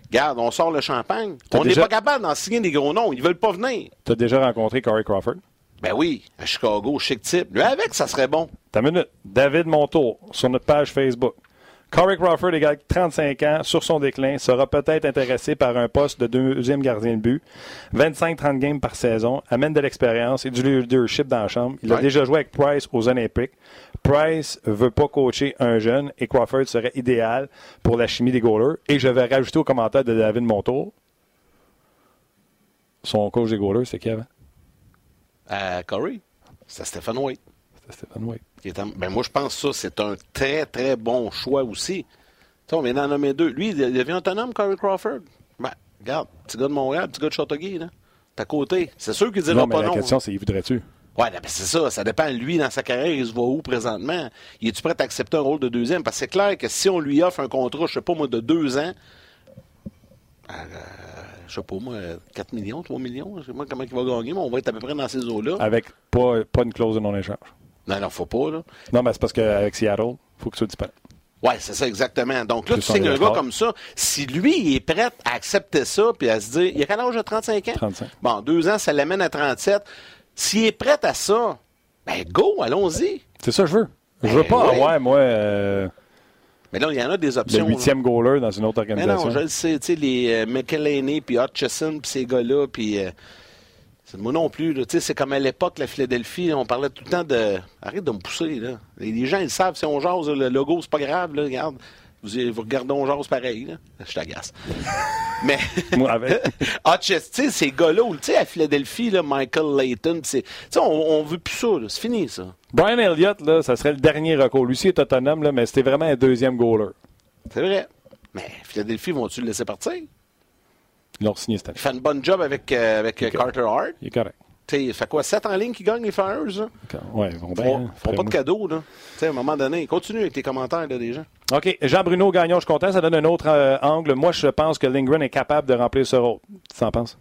Regarde, on sort le champagne. On n'est déjà- pas capable d'en signer des gros noms. Ils veulent pas venir. Tu as déjà rencontré Corey Crawford? Ben oui, à Chicago, chic type. Lui avec, ça serait bon. T'as une minute. David Montour, sur notre page Facebook. Corey Crawford, égal 35 ans, sur son déclin, sera peut-être intéressé par un poste de deuxième gardien de but. 25-30 games par saison, amène de l'expérience et du leadership dans la chambre. Il a Ouais. déjà joué avec Price aux Olympiques. Price veut pas coacher un jeune et Crawford serait idéal pour la chimie des goalers. Et je vais rajouter au commentaire de David Montour. Son coach des goalers, c'est qui avant? À Corey, c'est Stephen White. Stephen Ben moi, je pense que ça, c'est un très, très bon choix aussi. Tu sais, on vient d'en nommer deux. Lui, il devient autonome, Corey Crawford. Ben, regarde, petit gars de Montréal, petit gars de Châteauguay, là. T'es à côté. C'est sûr qu'il dira Non, mais pas la non. question, c'est, y voudrais-tu? Ouais, ben c'est ça. Ça dépend, lui, dans sa carrière, il se voit où présentement. Il est-tu prêt à accepter un rôle de deuxième? Parce que c'est clair que si on lui offre un contrat, je sais pas moi, de deux ans, euh, je sais pas moi, 4 millions, 3 millions, je sais pas comment il va gagner, mais on va être à peu près dans ces eaux-là. Avec pas, pas une clause de non-échange. Non, non, faut pas, là. Non, mais c'est parce qu'avec Seattle, il faut que ça disparaisse. Ouais, c'est ça, exactement. Donc là, tu signes un gars comme ça. Si lui, il est prêt à accepter ça, puis à se dire, il a quel âge de 35 ans? 35. Bon, deux ans, ça l'amène à 37. S'il est prêt à ça, ben go, allons-y. C'est ça que je veux. Je veux Ben, pas ouais. avoir, moi, euh, Mais là, il y en a des le options. là. huitième goaler dans une autre Mais organisation. non, je le sais, tu sais, les euh, McElhaney, puis Hutchison, puis ces gars-là, puis... euh, moi non plus, là. Tu sais, c'est comme à l'époque, la Philadelphie, on parlait tout le temps de... Arrête de me pousser, là. Les les gens, ils savent, si on jase, le logo, c'est pas grave, là, regarde. Vous, vous regardez, on jase pareil, là. Je t'agace. Mais... Moi, avec. Tu sais, ces gars-là, ou, tu sais, à Philadelphie, là, Michael Layton, puis c'est... Tu sais, on, on veut plus ça, là. C'est fini, ça. Brian Elliott, là, ça serait le dernier recours. Lui aussi est autonome, là, mais c'était vraiment un deuxième goaler. C'est vrai. Mais Philadelphie, vont-tu le laisser partir? Ils l'ont signé cette année. Il fait une bonne job avec, euh, avec. Carter Hart. Il est correct. Tu sais, il fait quoi, 7 en ligne qui gagnent les Flyers, là? Ouais, ils vont bien. font, font pas de cadeaux, là. Tu sais, à un moment donné, continue avec tes commentaires, là, des gens. OK. Jean-Bruno Gagnon, je suis content. Ça donne un autre euh, angle. Moi, je pense que Lindgren est capable de remplir ce rôle. Tu en penses?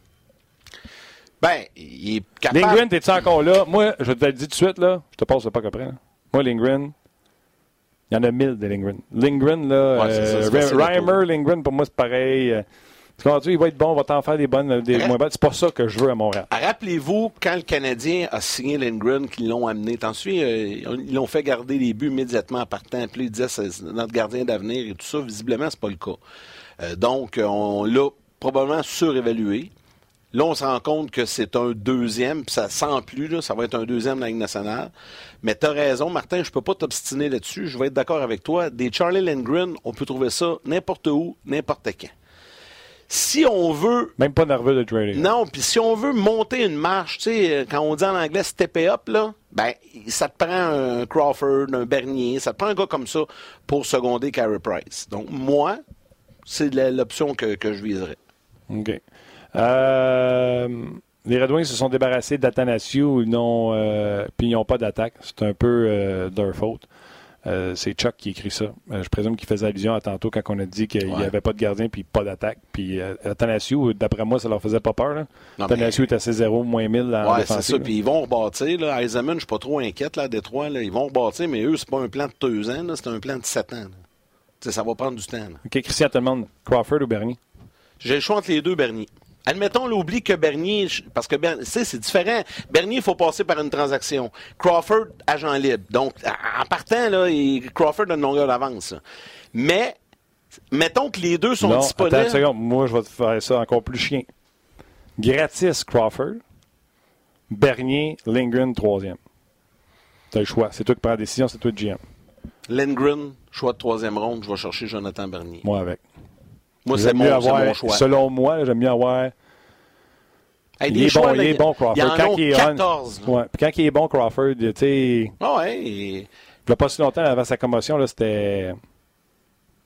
Ben, il est capable. Lindgren, t'es-tu encore là? Moi, je te le dis tout de suite, là. Je te passe le pas après. là. Moi, Lindgren, il y en a mille de Lindgren. Lindgren, là, Ouais, ça, euh, Reimer, Lindgren, pour moi, c'est pareil. Comprends-tu? Il va être bon, on va t'en faire des bonnes, des moins bonnes. C'est pas ça que je veux à Montréal. Rappelez-vous, quand le Canadien a signé Lindgren, qu'ils l'ont amené, t'en souviens, euh, ils l'ont fait garder les buts immédiatement en partant. Puis ils disaient, c'est notre gardien d'avenir et tout ça. Visiblement, c'est pas le cas. Euh, donc, euh, on l'a probablement surévalué. Là, on se rend compte que c'est un deuxième, puis ça sent plus, là, ça va être un deuxième de la Ligue nationale. Mais tu as raison, Martin, je peux pas t'obstiner là-dessus. Je vais être d'accord avec toi. Des Charlie Lindgren, on peut trouver ça n'importe où, n'importe quand. Si on veut Même pas nerveux de trader. non, puis si on veut monter une marche, tu sais, euh, quand on dit en anglais step up, là, ben, ça te prend un Crawford, un Bernier, ça te prend un gars comme ça pour seconder Carey Price. Donc, moi, c'est l'option que, que je viserais. OK. Euh, les Red Wings se sont débarrassés d'Athanasiou, n'ont, euh, puis ils n'ont pas d'attaque. C'est un peu euh, de leur faute. Euh, c'est Chuck qui écrit ça. Euh, je présume qu'il faisait allusion à tantôt quand on a dit qu'il n'y Ouais. avait pas de gardien puis pas d'attaque. Puis euh, d'après moi, ça leur faisait pas peur. Athanasiou mais- est assez 0, moins 1000 en Ouais, c'est ça. Puis ils vont rebâtir, là. Eisenman, je suis pas trop inquiète, là, à Détroit, là. Ils vont rebâtir, mais eux, c'est pas un plan de deux ans, là. C'est un plan de sept ans, ça va prendre du temps, là. OK, Christian te demande Crawford ou Bernier? J'ai le choix entre les deux, Bernier. Admettons, l'oublie que Bernier, parce que c'est différent. Bernier, il faut passer par une transaction. Crawford, agent libre. Donc, en partant, là, il- Crawford a une longueur d'avance. Mais, mettons que les deux sont non, disponibles. attends une seconde. Moi, je vais te faire ça encore plus chien. Gratis Crawford, Bernier, Lindgren, troisième. Tu as le choix. C'est toi qui prends la décision, c'est toi le GM. Lindgren, choix de troisième ronde, je vais chercher Jonathan Bernier. Moi avec. Moi, c'est mon, avoir- choix. Selon moi, j'aime mieux avoir. Hey, il est bon, il est bon, Crawford. Quand il est on- 14. là. Ouais. Puis quand il est bon, Crawford, tu sais, Ah ouais, et- il n'y a pas si longtemps avant sa commotion, là, c'était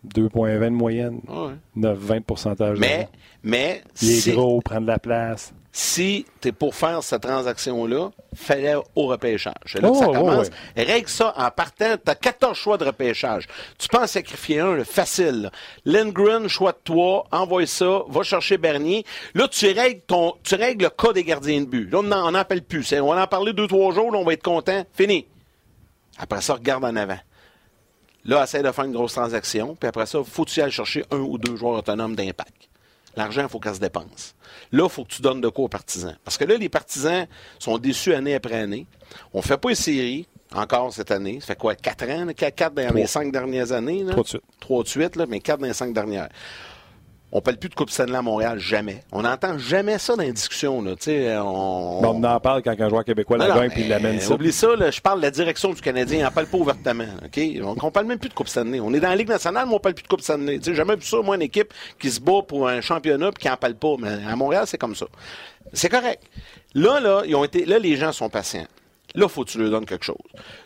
2,20 de moyenne, ah ouais. 9-20 de pourcentage. Mais, mais il est gros, prend de la place. Si tu es pour faire cette transaction-là, fallait au repêchage. C'est là que Oh, ça ouais, commence. ouais. Règle ça en partant. Tu as 14 choix de repêchage. Tu peux en sacrifier un, là, facile. Lindgren, choix de toi, envoie ça, va chercher Bernier. Là, tu règles, ton, tu règles le cas des gardiens de but. Là, on n'en appelle plus. C'est- On va en parler deux, trois jours, là, on va être content. Fini. Après ça, regarde en avant. Là, essaie de faire une grosse transaction, puis après ça, faut que tu ailles chercher un ou deux joueurs autonomes d'impact? L'argent, il faut qu'elle se dépense. Là, il faut que tu donnes de quoi aux partisans. Parce que là, les partisans sont déçus année après année. On ne fait pas une série encore cette année. Ça fait quoi, quatre ans? Quatre, dans les cinq dernières années? Là? Trois de suite. Trois de suite, là, mais quatre dans les cinq dernières. On ne parle plus de Coupe Stanley à Montréal, jamais. On n'entend jamais ça dans les discussions. Là. On, on en parle quand un joueur québécois la gagne puis il l'amène ça. Oublie ça, là, je parle de la direction du Canadien, on n'en parle pas ouvertement. OK? On ne parle même plus de Coupe Stanley. On est dans la Ligue nationale, mais on ne parle plus de Coupe Stanley. J'ai jamais vu ça, moi, une équipe qui se bat pour un championnat et qui n'en parle pas. Mais à Montréal, c'est comme ça. C'est correct. Là, là, ils ont été, là, les gens sont patients. Là, faut que tu leur donnes quelque chose.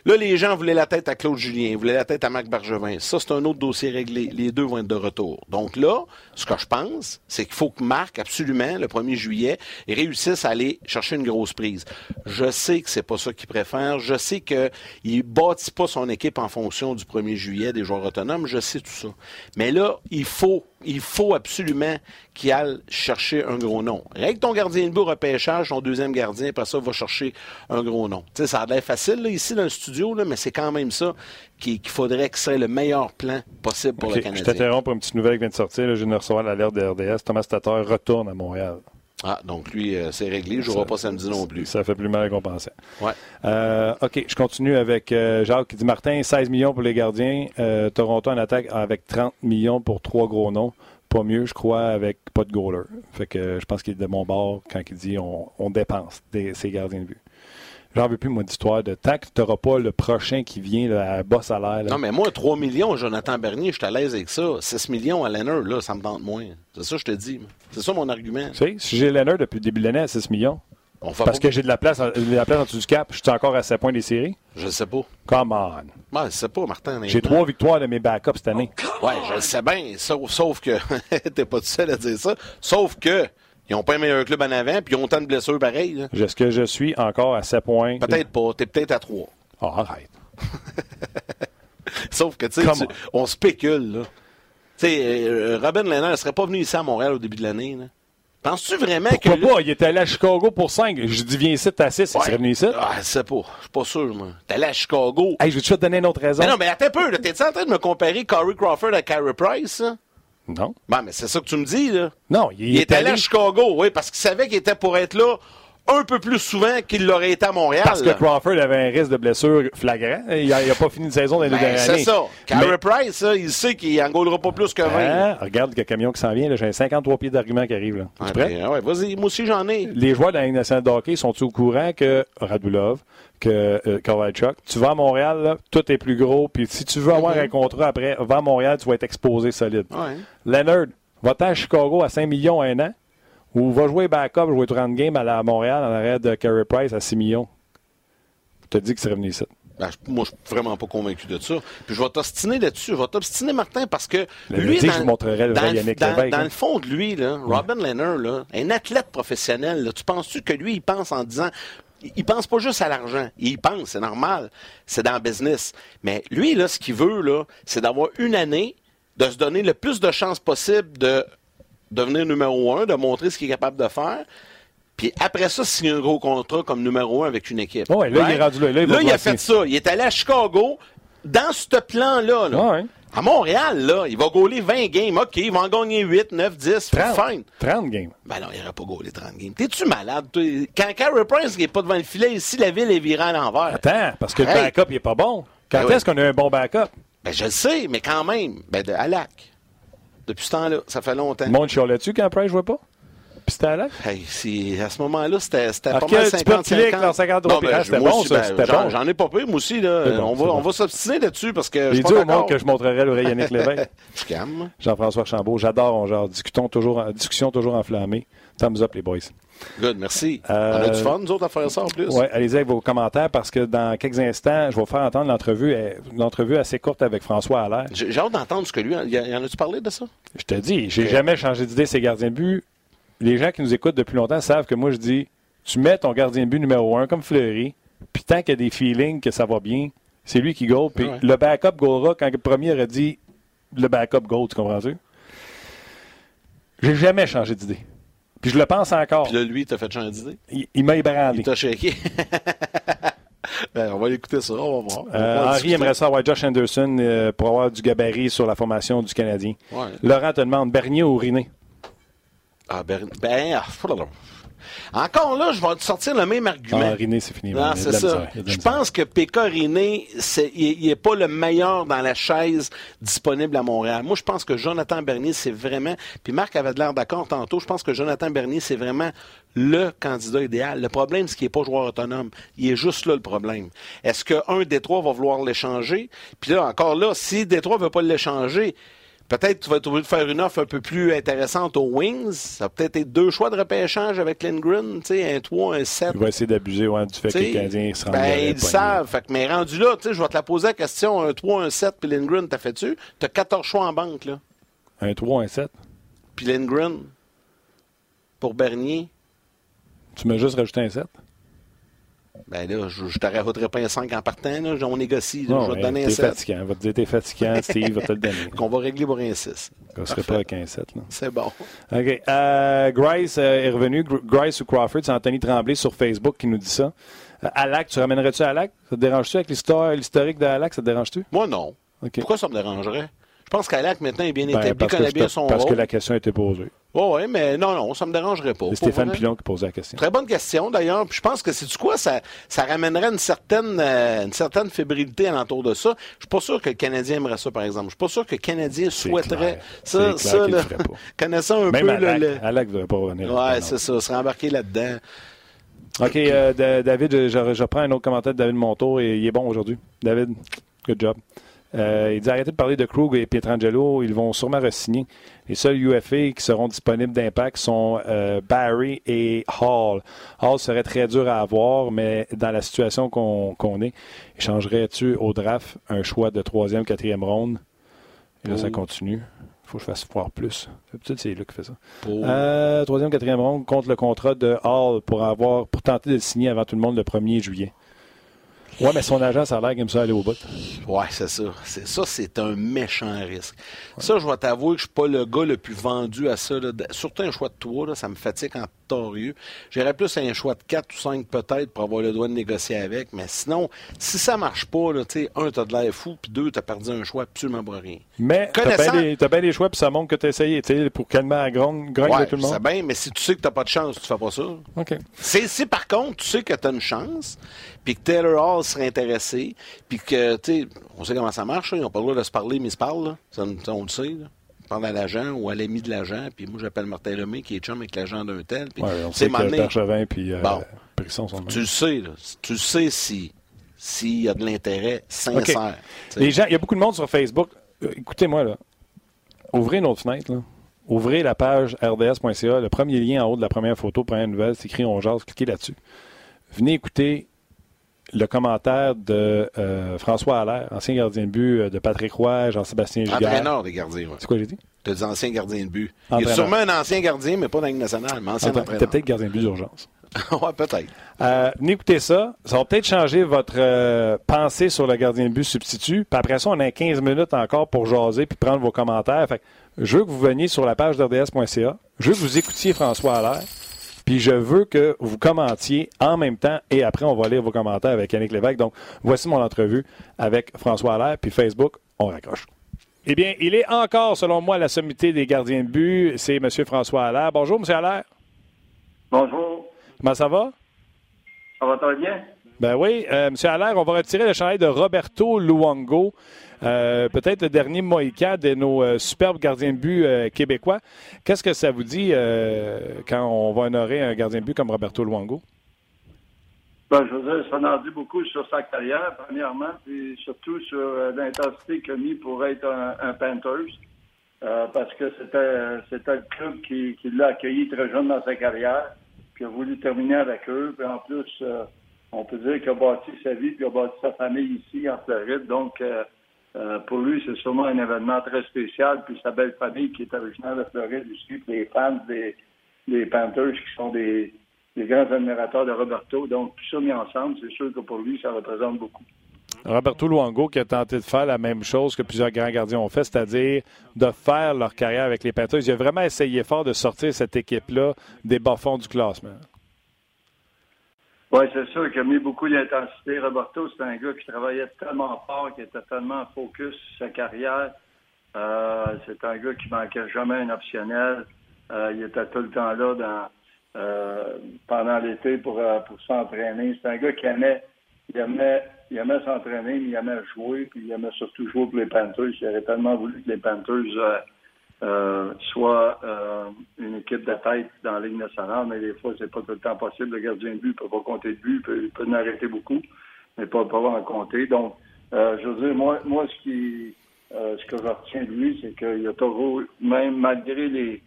Là, les gens voulaient la tête à Claude Julien, voulaient la tête à Marc Bergevin. Ça, c'est un autre dossier réglé. Les deux vont être de retour. Donc là, ce que je pense, c'est qu'il faut que Marc, absolument, le 1er juillet, réussisse à aller chercher une grosse prise. Je sais que c'est pas ça qu'il préfère. Je sais qu'il ne bâtit pas son équipe en fonction du 1er juillet des joueurs autonomes. Je sais tout ça. Mais là, il faut, absolument qu'il aille chercher un gros nom. Règle ton gardien de but repêchage, ton deuxième gardien, après ça, va chercher un gros nom. Tu sais, ça a l'air facile, ici, dans le studio, mais c'est quand même ça qu'il faudrait que c'est le meilleur plan possible pour le je Canadien. t'interromps pour une petite nouvelle qui vient de sortir. Là, je viens de recevoir l'alerte de RDS. Thomas Tatar retourne à Montréal. Ah, donc lui, euh, c'est réglé. Je ne jouera pas samedi non plus. Ça fait plus mal qu'on pensait. Ouais. Euh, OK, je continue avec euh, Jacques qui dit Martin, 16 millions pour les gardiens. Toronto en attaque avec 30 millions pour trois gros noms. Pas mieux, je crois, avec pas de goaler. Fait que je pense qu'il est de mon bord quand il dit on, on dépense des, ces gardiens de but. J'en veux plus, moi, d'histoire de tant que tu n'auras pas le prochain qui vient là, à bas salaire. là. Non, mais moi, 3 millions, Jonathan Bernier, je suis à l'aise avec ça. 6 millions à Leonard, là, ça me tente moins. C'est ça que je te dis. C'est ça mon argument. Tu sais, si j'ai Leonard depuis le début de l'année à 6 millions, On parce pas- que j'ai de la place, en- de la place en dessous du cap, je suis encore à 7 points des séries. Je ne sais pas. Come on. Ouais, je sais pas, Martin. J'ai trois victoires de mes backups cette année. Ouais, je le sais bien, sauf, sauf que t'es pas tout seul à dire ça. Sauf que ils ont pas un meilleur club en avant, puis ils ont autant de blessures pareil. là. Est-ce que je suis encore à 7 points? Peut-être pas, t'es peut-être à 3. Oh, arrête. Sauf que, tu sais, tu- on spécule, là. Tu sais, euh, Robin Lennart ne serait pas venu ici à Montréal au début de l'année, là. Penses-tu vraiment Pourquoi que. pas? Il était allé à Chicago pour 5. Je dis, viens ici, t'as 6. Il serait venu ici. Ah, je sais pas. Je suis pas sûr, moi. T'es allé à Chicago. Hey, je vais te donner une autre raison. Mais non, mais attends un peu. T'es-tu en train de me comparer Corey Crawford à Carey Price, là? Non. Bon, mais c'est ça que tu me dis, là. Non, il, Il, est allé allé à Chicago, oui, parce qu'il savait qu'il était pour être là un peu plus souvent qu'il l'aurait été à Montréal. parce que. Crawford avait un risque de blessure flagrant. Il n'a pas fini de saison dans les deux Ben, dernières c'est années. ça. Carey Mais- Price, là, il sait qu'il engolera pas plus que 20. là. Hein? Regarde le camion qui s'en vient. J'ai un 53 pieds d'argument qui arrive. Là. Tu Ouais, prêt? ben, ouais, vas-y, moi aussi j'en ai. Les joueurs de la Ligue nationale de hockey sont-ils au courant que Radulov, que euh, Kovalchuk, tu vas à Montréal, là, tout est plus gros, puis si tu veux avoir Mhm. un contrat après, va à Montréal, tu vas être exposé solide. Ouais. Leonard, va-t'en à Chicago à 5 millions un an, ou va jouer backup, jouer 30 games à, la- Montréal en arrêt de Carey Price à 6 millions. Je te dis que c'est revenu ici. Ben, je- moi, je suis vraiment pas convaincu de ça. Puis je vais t'obstiner là-dessus. Je vais t'obstiner, Martin, parce que Le lui, dans, je montrerai le dans Yannick Lévesque, dans hein. le fond de lui, là, Robin Leonard, là, un athlète professionnel, là, tu penses-tu que lui, il pense en disant... il- pense pas juste à l'argent. Il pense, c'est normal. C'est dans le business. Mais lui, là, ce qu'il veut, là, c'est d'avoir une année, de se donner le plus de chances possible de devenir numéro un, de montrer ce qu'il est capable de faire. Puis après ça, signer un gros contrat comme numéro un avec une équipe. Ouais, là, il est rendu là. Là, il va Là, il a fait ça. Il est allé à Chicago. Dans ce plan-là, là, Ouais. à Montréal, là, il va gauler 20 games. OK, il va en gagner 8, 9, 10. 30, Fine. 30 games. Ben non, il n'aurait pas gaulé 30 games. T'es-tu malade? Quand Carey Price n'est pas devant le filet, ici, la ville est virée à l'envers. Attends, parce que le backup, il est pas bon. Quand Ben oui. est-ce qu'on a un bon backup? Ben, je le sais, mais quand même. Ben, de Alak. Depuis ce temps-là, ça fait longtemps. Le monde chialait dessus quand Price jouait pas? Puis c'était Allaire? Hey, si- à ce moment-là, c'était c'était pas mal que tu peux 50 reculer avec leur 53 Non, ben, c'était bon, aussi, ça, ben, c'était j'en- bon. J'en ai pas pris, moi aussi. Là. Bon, on va, bon. on va s'obstiner là-dessus parce que je J'ai suis dit pas au monde que je montrerais l'oreille Yannick Lévesque. Je calme. Jean-François Chambault, j'adore, on genre, discutons toujours, discussion toujours enflammée. Thumbs up, les boys. Good, merci. Euh, On a du fun, nous autres, à faire ça en plus. Oui, allez-y avec vos commentaires parce que dans quelques instants, je vais vous faire entendre l'entrevue, euh, une entrevue assez courte avec François Allaire. J'ai hâte d'entendre ce que lui. Y, a- y en a-tu parlé de ça? Je te dis, j'ai Ok. jamais changé d'idée, ces gardiens de but. Les gens qui nous écoutent depuis longtemps savent que moi, je dis, tu mets ton gardien de but numéro un comme Fleury, puis tant qu'il y a des feelings que ça va bien, c'est lui qui goal. Puis Ouais. le backup goalera quand le premier aurait dit le backup goal, tu comprends-tu? J'ai jamais changé d'idée. Puis je le pense encore. Puis là, lui, t'as fait changer d'idée? Il, il m'a ébranlé. Il t'a shaké? ben, on va écouter ça, on va voir. On va Euh, Henri aimerait ça avoir Josh Anderson euh, pour avoir du gabarit sur la formation du Canadien. Ouais. Laurent te demande Bernier ou Riné? Ah, ben, ben, ah. Encore là, je vais te sortir le même argument. Ah, Riné, c'est fini. Non, c'est ça. Je pense que Péka Riné, il n'est pas le meilleur dans la chaise disponible à Montréal. Moi, je pense que Jonathan Bernier, c'est vraiment. Puis Marc avait de l'air d'accord tantôt. Je pense que Jonathan Bernier, c'est vraiment le candidat idéal. Le problème, c'est qu'il n'est pas joueur autonome. Il est juste là le problème. Est-ce qu'un des trois va vouloir l'échanger? Puis là, encore là, si Détroit ne veut pas l'échanger, Peut-être que tu vas être obligé de faire une offre un peu plus intéressante aux Wings. Ça va peut-être être deux choix de repêchage avec Lindgren, tu sais, un 3, un 7. Il va essayer d'abuser ouais, du fait que les Canadiens se rendent Ben, ils le savent. Fait que, mais rendu là, tu sais, je vais te la poser la question, un 3, un 7, puis Lindgren, t'as fait-tu? T'as 14 choix en banque, là. Un 3, un 7. Puis Lindgren, pour Bernier, Tu m'as juste rajouté un 7. Ben là, je, je te rajouterai pas un 5 en partant, là. On négocie, là. Non, je vais te donner un t'es 7. fatigant. On va te dire t'es fatigant. Steve va te le donner. Qu'on va régler pour un 6. On ne serait pas avec un 7. Là. C'est bon. OK. Euh, Grice euh, est revenu. Gr- Grice ou Crawford, c'est Anthony Tremblay sur Facebook qui nous dit ça. Euh, Alak, tu ramènerais-tu Alak? Ça te dérange-tu avec l'historique de Alak? Ça te dérange-tu? Moi, non. Pourquoi ça me dérangerait? Je pense qu'Alak, maintenant, est bien Ben, établi, connaît bien son parce que la question a été posée. Oui, oui, mais non, non, ça me dérangerait pas. C'est Stéphane. Pilon qui posait la question. Très bonne question, d'ailleurs. Puis je pense que c'est du quoi, ça, ça ramènerait une certaine, euh, une certaine fébrilité alentour de ça. Je suis pas sûr que le Canadien aimerait ça, par exemple. Je suis pas sûr que le Canadien souhaiterait ça. Ça le pas. connaissant un Même peu Alak. le. Alak ne devrait pas revenir. Ouais, c'est ça, se rembarquer là-dedans. OK, euh, Da- David, je, je, je prends un autre commentaire de David Montour et il est bon aujourd'hui. David, good job. Euh, il dit arrêtez de parler de Krug et Pietrangelo, ils vont sûrement re-signer. Les seuls UFA qui seront disponibles d'impact sont euh, Barry et Hall. Hall serait très dur à avoir, mais dans la situation qu'on est, échangerais-tu au draft un choix de troisième, quatrième ronde? Et là, ça continue. Il faut que je fasse voir plus. Peut-être c'est lui qui fait ça. Euh, troisième, quatrième ronde contre le contrat de Hall pour avoir pour tenter de le signer avant tout le monde le 1er juillet. Ouais, mais son agent, ça a l'air qu'il aime ça aller au bout. Ouais, c'est ça. C'est ça, c'est un méchant risque. Ça, je vais t'avouer que je suis pas le gars le plus vendu à ça. là. Surtout un choix de 3, là, ça me fatigue en torieux. J'irais plus à un choix de 4 ou 5 peut-être pour avoir le droit de négocier avec. Mais sinon, si ça marche pas, là, un, t'as de l'air fou, puis deux, t'as perdu un choix absolument pour rien. Mais t'as Connaissant- bien des, t'as bien des choix, puis ça montre que t'as essayé, tu sais, pour calmer la grogne, Ouais, de tout le c'est monde. bien, mais si tu sais que t'as pas de chance, tu fais pas ça. OK. Si par contre, tu sais que tu as une chance, puis que Taylor Hall serait intéressé, puis que, tu sais, on sait comment ça marche, là, ils n'ont pas le droit de se parler, mais ils se parlent, là. Ça, on le sait, là. Ils parlent à l'agent ou à l'ami de l'agent, puis moi j'appelle Martin Lemay qui est chum avec l'agent d'un tel, puis Ouais, on tu sait sais, que m'amener- Bergevin puis euh, Bon. Brisson sont tu le sais, là. Tu le sais si s'il y a de l'intérêt sincère. Les gens, il y a beaucoup de monde sur Facebook. Euh, Écoutez-moi, là. Ouvrez notre fenêtre, là. Ouvrez la page rds.ca. Le premier lien en haut de la première photo, première nouvelle, c'est écrit On jase. Cliquez là-dessus. Venez écouter le commentaire de euh, François Allaire, ancien gardien de but euh, de Patrick Roy, Jean-Sébastien Giguère. Entraîneur des gardiens, ouais. C'est quoi j'ai dit? T'as des anciens gardiens de but. Il Entraîneur. est sûrement un ancien gardien, mais pas dans la Ligue nationale, mais ancien entraîneur. Peut-être gardien de but d'urgence. ouais, peut-être. Euh, venez écouter ça. Ça va peut-être changer votre euh, pensée sur le gardien de but substitut. Puis après ça, on a 15 minutes encore pour jaser puis prendre vos commentaires. Fait que je veux que vous veniez sur la page d'RDS.ca. Je veux que vous écoutiez François Allaire. Puis je veux que vous commentiez en même temps et après, on va lire vos commentaires avec Yannick Lévesque. Donc, voici mon entrevue avec François Allaire. Puis Facebook, on raccroche. Eh bien, il est encore, selon moi, la sommité des gardiens de but. C'est M. François Allaire. Bonjour, M. Allaire. Bonjour. Comment ça va? Ça va très bien? Ben oui. Euh, M. Allaire, on va retirer le chandail de Roberto Luongo. Euh, peut-être le dernier Moïka de nos euh, superbes gardiens de but québécois. Qu'est-ce que ça vous dit quand on va honorer un gardien de but comme Roberto Luongo? Ben, je veux dire, ça en dit beaucoup sur sa carrière, premièrement, puis surtout sur l'intensité qu'il a mis pour être un, Panthers. parce que c'était c'était le club qui, qui l'a accueilli très jeune dans sa carrière, puis a voulu terminer avec eux. Puis en plus, on peut dire qu'il a bâti sa vie, puis il a bâti sa famille ici en Floride. Donc, euh, euh, pour lui, c'est sûrement un événement très spécial. Puis sa belle famille qui est originaire de Floride aussi, puis les fans des, Panthers qui sont des, des grands admirateurs de Roberto. Donc, tout ça mis ensemble, c'est sûr que pour lui, ça représente beaucoup. Roberto Luongo qui a tenté de faire la même chose que plusieurs grands gardiens ont fait, c'est-à-dire de faire leur carrière avec les Panthers. Il a vraiment essayé fort de sortir cette équipe-là des bas-fonds du classement. Oui, c'est sûr qu'il a mis beaucoup d'intensité. Roberto, c'est un gars qui travaillait tellement fort, qui était tellement focus sur sa carrière. Euh, c'est un gars qui manquait jamais un optionnel. Euh, il était tout le temps là dans, euh, pendant l'été pour, s'entraîner. C'est un gars qui aimait, il aimait, aimait s'entraîner, mais il aimait jouer, puis il aimait surtout jouer pour les Panthers. Il aurait tellement voulu que les Panthers euh, soit euh, une équipe de tête dans la Ligue nationale, mais des fois, c'est pas tout le temps possible. Le gardien de but peut pas compter de but, peut, peut en arrêter beaucoup, mais pas, pas en compter. Donc, euh, je veux dire, moi, moi ce qui ce que je retiens de lui, c'est qu'il a toujours, même malgré les,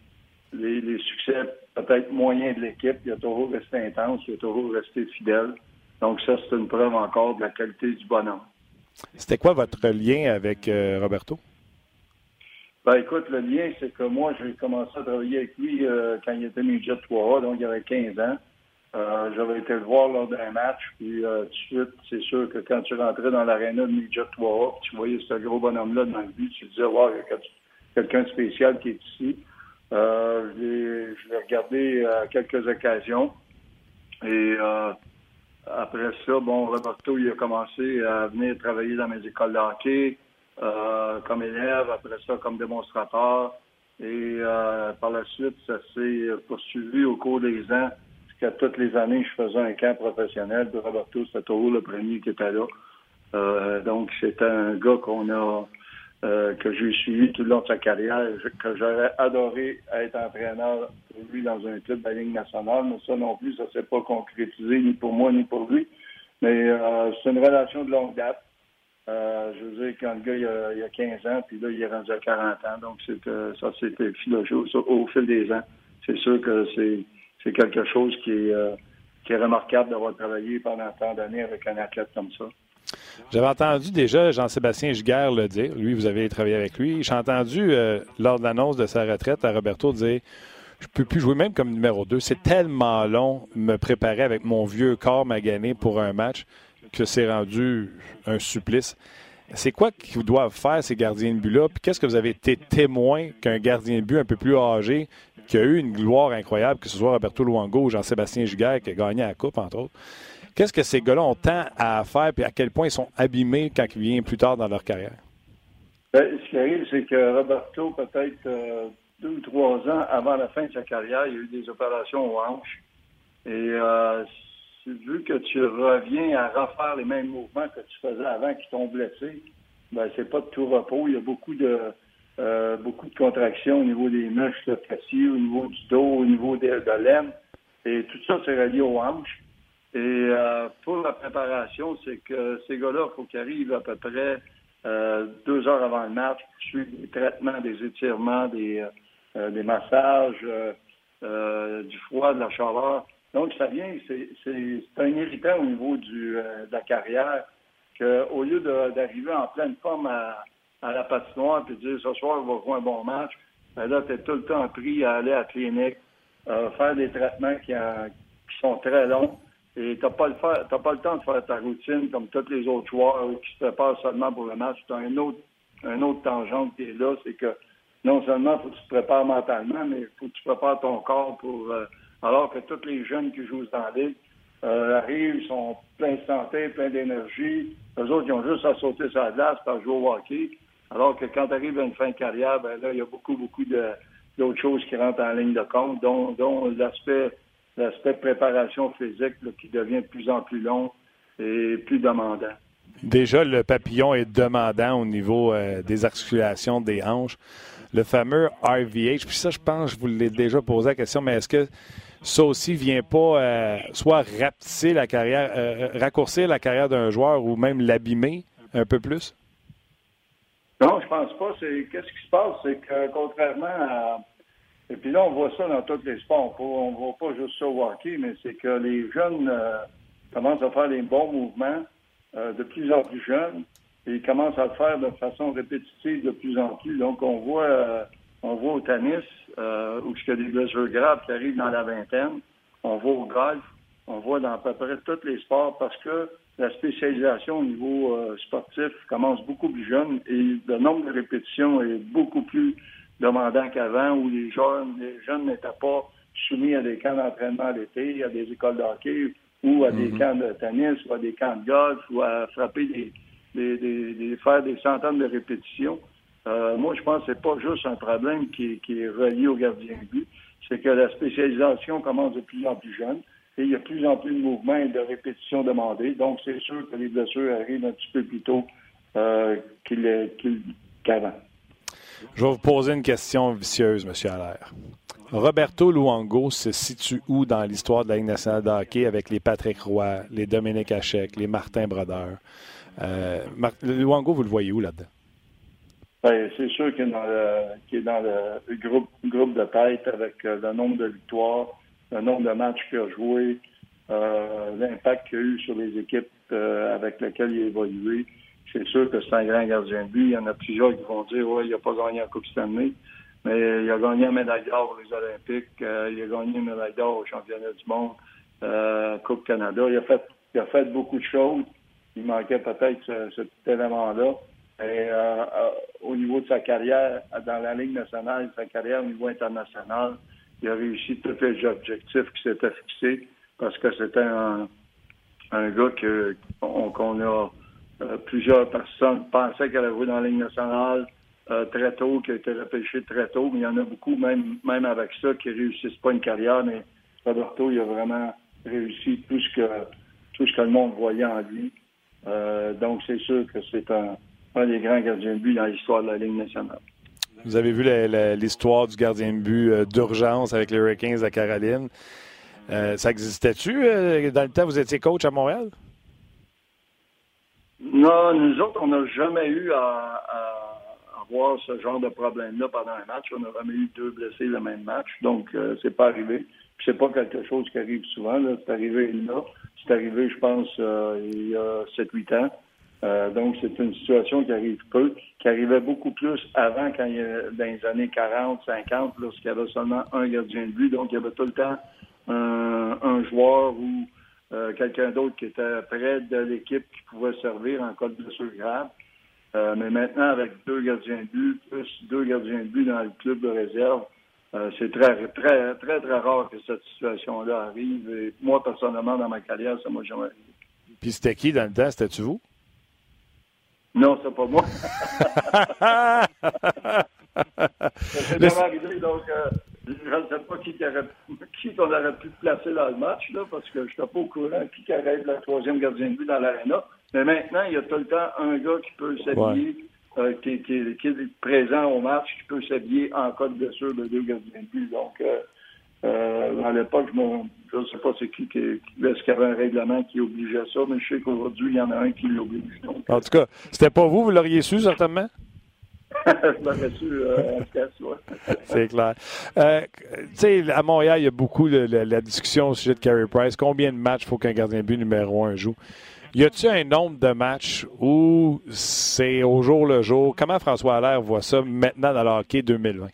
les, les succès peut-être moyens de l'équipe, il a toujours resté intense, il a toujours resté fidèle. Donc ça, c'est une preuve encore de la qualité du bonhomme. C'était quoi votre lien avec Roberto? Ben écoute, le lien, c'est que moi, j'ai commencé à travailler avec lui euh, quand il était midget 3A, donc il avait 15 ans. Euh, J'avais été le voir lors d'un match, puis euh, tout de suite, c'est sûr que quand tu rentrais dans l'aréna de midget 3A, tu voyais ce gros bonhomme-là dans le but, tu disais, wow, il y a quelqu'un de spécial qui est ici. Euh, je l'ai regardé à quelques occasions. Et euh, après ça, bon, Roberto, il a commencé à venir travailler dans mes écoles de hockey. Euh, comme élève, après ça comme démonstrateur. Et euh, par la suite, ça s'est poursuivi au cours des ans. Jusqu'à toutes les années, je faisais un camp professionnel. De Roberto, c'était le premier qui était là. Euh, donc, c'était un gars qu'on a que j'ai suivi tout le long de sa carrière, que j'aurais adoré être entraîneur pour lui dans un club de la Ligue nationale, mais ça non plus, ça s'est pas concrétisé ni pour moi ni pour lui. Mais c'est une relation de longue date. Euh, je veux dire, quand le gars il a, a, 15 ans, puis là, il est rendu à 40 ans. Donc, c'est, euh, ça philogé au, au, fil des ans. C'est sûr que c'est, c'est quelque chose qui est, euh, qui est remarquable d'avoir travaillé pendant tant d'années avec un athlète comme ça. J'avais entendu déjà Jean-Sébastien Giguère le dire. Lui, vous avez travaillé avec lui. J'ai entendu, lors de l'annonce de sa retraite, à Roberto dire Je peux plus jouer même comme numéro 2. C'est tellement long me préparer avec mon vieux corps magané pour un match que c'est rendu un supplice. C'est quoi qu'ils doivent faire, ces gardiens de but-là? Puis qu'est-ce que vous avez été témoin qu'un gardien de but un peu plus âgé, qui a eu une gloire incroyable, que ce soit Roberto Luango ou Jean-Sébastien Giguère, qui a gagné la Coupe, entre autres, qu'est-ce que ces gars-là ont tant à faire, puis à quel point ils sont abîmés quand ils viennent plus tard dans leur carrière? Ben, ce qui arrive, c'est que Roberto, peut-être euh, deux ou trois ans avant la fin de sa carrière, il a eu des opérations aux hanches. Et euh, vu que tu reviens à refaire les mêmes mouvements que tu faisais avant qui t'ont blessé, ben c'est pas de tout repos. Il y a beaucoup de euh, beaucoup de contractions au niveau des muscles faciaux, au niveau du dos, au niveau de, de l'aine. Et tout ça, c'est relié aux hanches. Et euh, pour la préparation, c'est que ces gars-là, il faut qu'ils arrivent à peu près euh, deux heures avant le match pour suivre des traitements, des étirements, des, des massages, du froid, de la chaleur. Donc, ça vient, c'est un irritant au niveau du, euh, de la carrière qu'au lieu d'arriver en pleine forme à, la patinoire et de dire ce soir, on va jouer un bon match, ben là, tu es tout le temps pris à aller à la clinique, euh, faire des traitements qui, qui, sont très longs. Et tu n'as pas, le pas le temps de faire ta routine comme tous les autres joueurs qui se préparent seulement pour le match. Tu as un autre, un autre tangente qui est là, c'est que non seulement faut que tu te prépares mentalement, mais il faut que tu prépares ton corps pour euh, alors que tous les jeunes qui jouent dans la ligue euh, arrivent, ils sont pleins de santé, pleins d'énergie. Eux autres, ils ont juste à sauter sur la glace pour jouer au hockey. Alors que quand à une fin de carrière, ben là, il y a beaucoup, beaucoup d'autres choses qui rentrent en ligne de compte, dont, dont l'aspect l'aspect préparation physique qui devient de plus en plus long. et plus demandant. Déjà, le papillon est demandant au niveau euh, des articulations des hanches. Le fameux RVH, puis ça, je pense, je vous l'ai déjà posé la question, mais est-ce que ça aussi vient pas euh, soit rapetisser la carrière, euh, raccourcir la carrière d'un joueur ou même l'abîmer un peu plus? Non, je pense pas. C'est qu'est-ce qui se passe, c'est que contrairement à et puis là, on voit ça dans tous les sports. On ne voit pas juste ça au mais c'est que les jeunes commencent à faire des bons mouvements euh, de plus en plus jeunes et ils commencent à le faire de façon répétitive de plus en plus. Donc, on voit, euh, on voit au tennis euh, où il y a des blessures graves qui arrivent dans la vingtaine. On voit au golf. On voit dans à peu près tous les sports parce que la spécialisation au niveau sportif commence beaucoup plus jeune et le nombre de répétitions est beaucoup plus demandant qu'avant où les jeunes, les jeunes n'étaient pas soumis à des camps d'entraînement l'été, à des écoles de hockey ou à des mhm. camps de tennis, ou à des camps de golf, ou à frapper des, des, des, faire des centaines de répétitions. Euh, moi, je pense que c'est pas juste un problème qui, qui est relié au gardien de but, c'est que la spécialisation commence de plus en plus jeune et il y a de plus en plus de mouvements et de répétitions demandées. Donc, c'est sûr que les blessures arrivent un petit peu plus tôt euh, qu'avant. Je vais vous poser une question vicieuse, M. Allaire. Roberto Luango se situe où dans l'histoire de la Ligue nationale de hockey avec les Patrick Roy, les Dominique Hachek, les Martin Brodeur? Euh, Luango, vous le voyez où là-dedans? Ben, c'est sûr qu'il est dans le, groupe, groupe de tête avec euh, le nombre de victoires, le nombre de matchs qu'il a joué, euh, l'impact qu'il a eu sur les équipes avec lesquelles il a évolué. C'est sûr que c'est un grand gardien de but. Il y en a plusieurs qui vont dire Ouais, il n'a pas gagné en Coupe Stanley. Mais il a gagné une médaille d'or aux Olympiques, euh, il a gagné une médaille d'or au championnat du monde, euh, Coupe Canada. Il a fait, il a fait beaucoup de choses. Il manquait peut-être ce, élément-là. Et euh, au niveau de sa carrière dans la Ligue nationale, sa carrière au niveau international, il a réussi tous les objectifs qui s'étaient fixés parce que c'était un, gars qu'on a plusieurs personnes pensaient qu'elle avait dans la Ligue nationale, euh, très tôt, qui a été repêché très tôt, mais il y en a beaucoup, même, même avec ça, qui réussissent pas une carrière, mais Roberto, il a vraiment réussi tout ce que tout ce que le monde voyait en lui. Euh, donc, c'est sûr que c'est un, un des grands gardiens de but dans l'histoire de la Ligue nationale. Vous avez vu l'histoire du gardien de but euh, d'urgence avec les Hurricanes à Caroline. ça existait-tu dans le temps vous étiez coach à Montréal? Non, nous autres, on n'a jamais eu à avoir ce genre de problème-là pendant un match. On n'a jamais eu deux blessés le même match, donc euh, c'est pas arrivé. C'est pas quelque chose qui arrive souvent. C'est arrivé là. C'est arrivé, je pense, euh, il y a 7-8 ans. Euh, donc, c'est une situation qui arrive peu, qui arrivait beaucoup plus avant, quand il y a, dans les années 40, 50, lorsqu'il y avait seulement un gardien de but. Donc, il y avait tout le temps un, joueur ou quelqu'un d'autre qui était près de l'équipe qui pouvait servir en cas de blessure grave. Euh, mais maintenant, avec deux gardiens de but, plus deux gardiens de but dans le club de réserve, euh, c'est très, très, très, très rare que cette situation-là arrive. Et moi, personnellement, dans ma carrière, ça m'a jamais arrivé. Puis c'était qui dans le temps? C'était-tu vous? Non, c'est pas moi. c'est jamais arrivé, donc euh, je ne sais pas qui, qui qu'on aurait pu placer dans le match, là, parce que je n'étais pas au courant qui été la troisième gardien de but dans l'aréna. Mais maintenant, il y a tout le temps un gars qui peut s'habiller, euh, qui, est présent au match, qui peut s'habiller en cas de blessure de deux gardiens de but. Donc, euh, euh, à l'époque, je ne sais pas c'est qui, qui, est-ce qu'il y avait un règlement qui obligeait ça, mais je sais qu'aujourd'hui, il y en a un qui l'oblige. en tout cas, c'était pas vous, vous l'auriez su certainement? je l'aurais su euh, en C'est clair. Euh, tu sais, à Montréal, il y a beaucoup de la discussion au sujet de Carey Price. Combien de matchs faut qu'un gardien de but numéro un joue? Y a-t-il un nombre de matchs où c'est au jour le jour? Comment François Allaire voit ça maintenant dans le hockey 2020?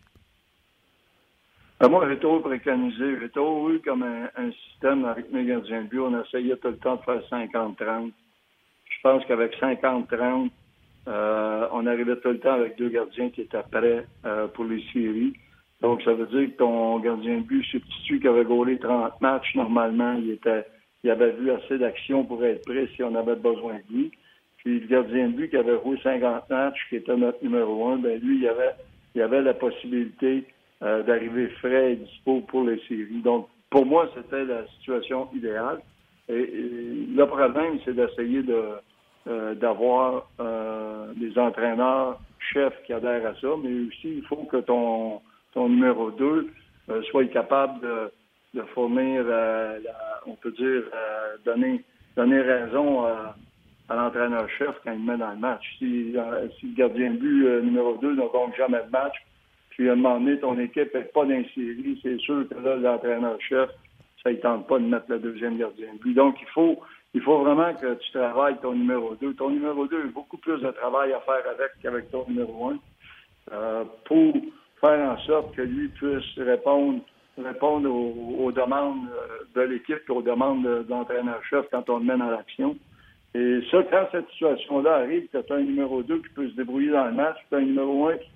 Euh, moi, j'ai toujours préconisé, j'ai toujours eu comme un, système avec mes gardiens de but. On essayait tout le temps de faire 50-30. Je pense qu'avec 50-30, euh, on arrivait tout le temps avec deux gardiens qui étaient prêts euh, pour les séries. Donc, ça veut dire que ton gardien de but substitut qui avait gaulé 30 matchs, normalement, il était il avait vu assez d'action pour être prêt si on avait besoin de lui. Puis le gardien de but qui avait joué 50 matchs, qui était notre numéro un, ben lui, il avait, il avait la possibilité euh, d'arriver frais et dispo pour les séries. Donc, pour moi, c'était la situation idéale. Et, le problème, c'est d'essayer de d'avoir des entraîneurs chefs qui adhèrent à ça, mais aussi il faut que ton ton numéro 2 soit capable de, fournir, on peut dire, donner donner raison à l'entraîneur-chef quand il met dans le match. Si, euh, si le gardien de but euh, numéro 2 ne gagne jamais de match, puis à un moment donné, ton équipe n'est pas dans c'est sûr que là, l'entraîneur-chef, ça ne tente pas de mettre le deuxième gardien de but. Donc, il faut, il faut vraiment que tu travailles ton numéro 2. Ton numéro 2 a beaucoup plus de travail à faire avec qu'avec ton numéro 1 euh, pour faire en sorte que lui puisse répondre répondre aux, demandes de l'équipe aux demandes de, l'entraîneur-chef quand on le met dans l'action. Et ça, quand cette situation-là arrive, que tu as un numéro 2 qui peut se débrouiller dans le match, tu as un numéro 1 qui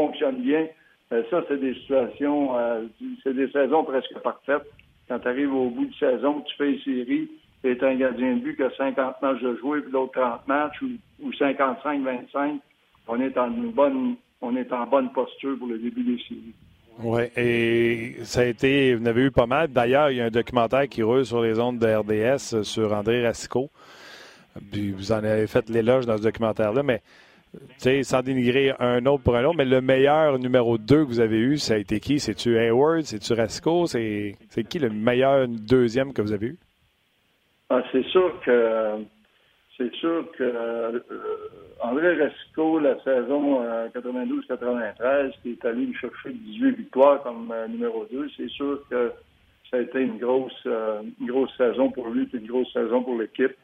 fonctionne bien, euh, ça, c'est des situations, euh, c'est des saisons presque parfaites. Quand tu arrives au bout de saison, tu fais une série, et tu un gardien de but qui a 50 matchs de jouer, puis l'autre 30 matchs, ou, 55-25, on est en une bonne on est en bonne posture pour le début des séries. Oui, et ça a été, vous en avez eu pas mal. D'ailleurs, il y a un documentaire qui roule sur les ondes de RDS sur André Racicot. Puis vous en avez fait l'éloge dans ce documentaire-là, mais sans dénigrer un autre pour un autre, mais le meilleur numéro 2 que vous avez eu, ça a été qui? C'est-tu Hayward? C'est-tu Rasco? C'est qui le meilleur deuxième que vous avez eu? Ah, c'est sûr que c'est sûr que euh, André Rasco, la saison 92-93, euh, qui est allé chercher 18 victoires comme euh, numéro 2, c'est sûr que ça a été une grosse, grosse saison pour lui, et une grosse saison pour l'équipe.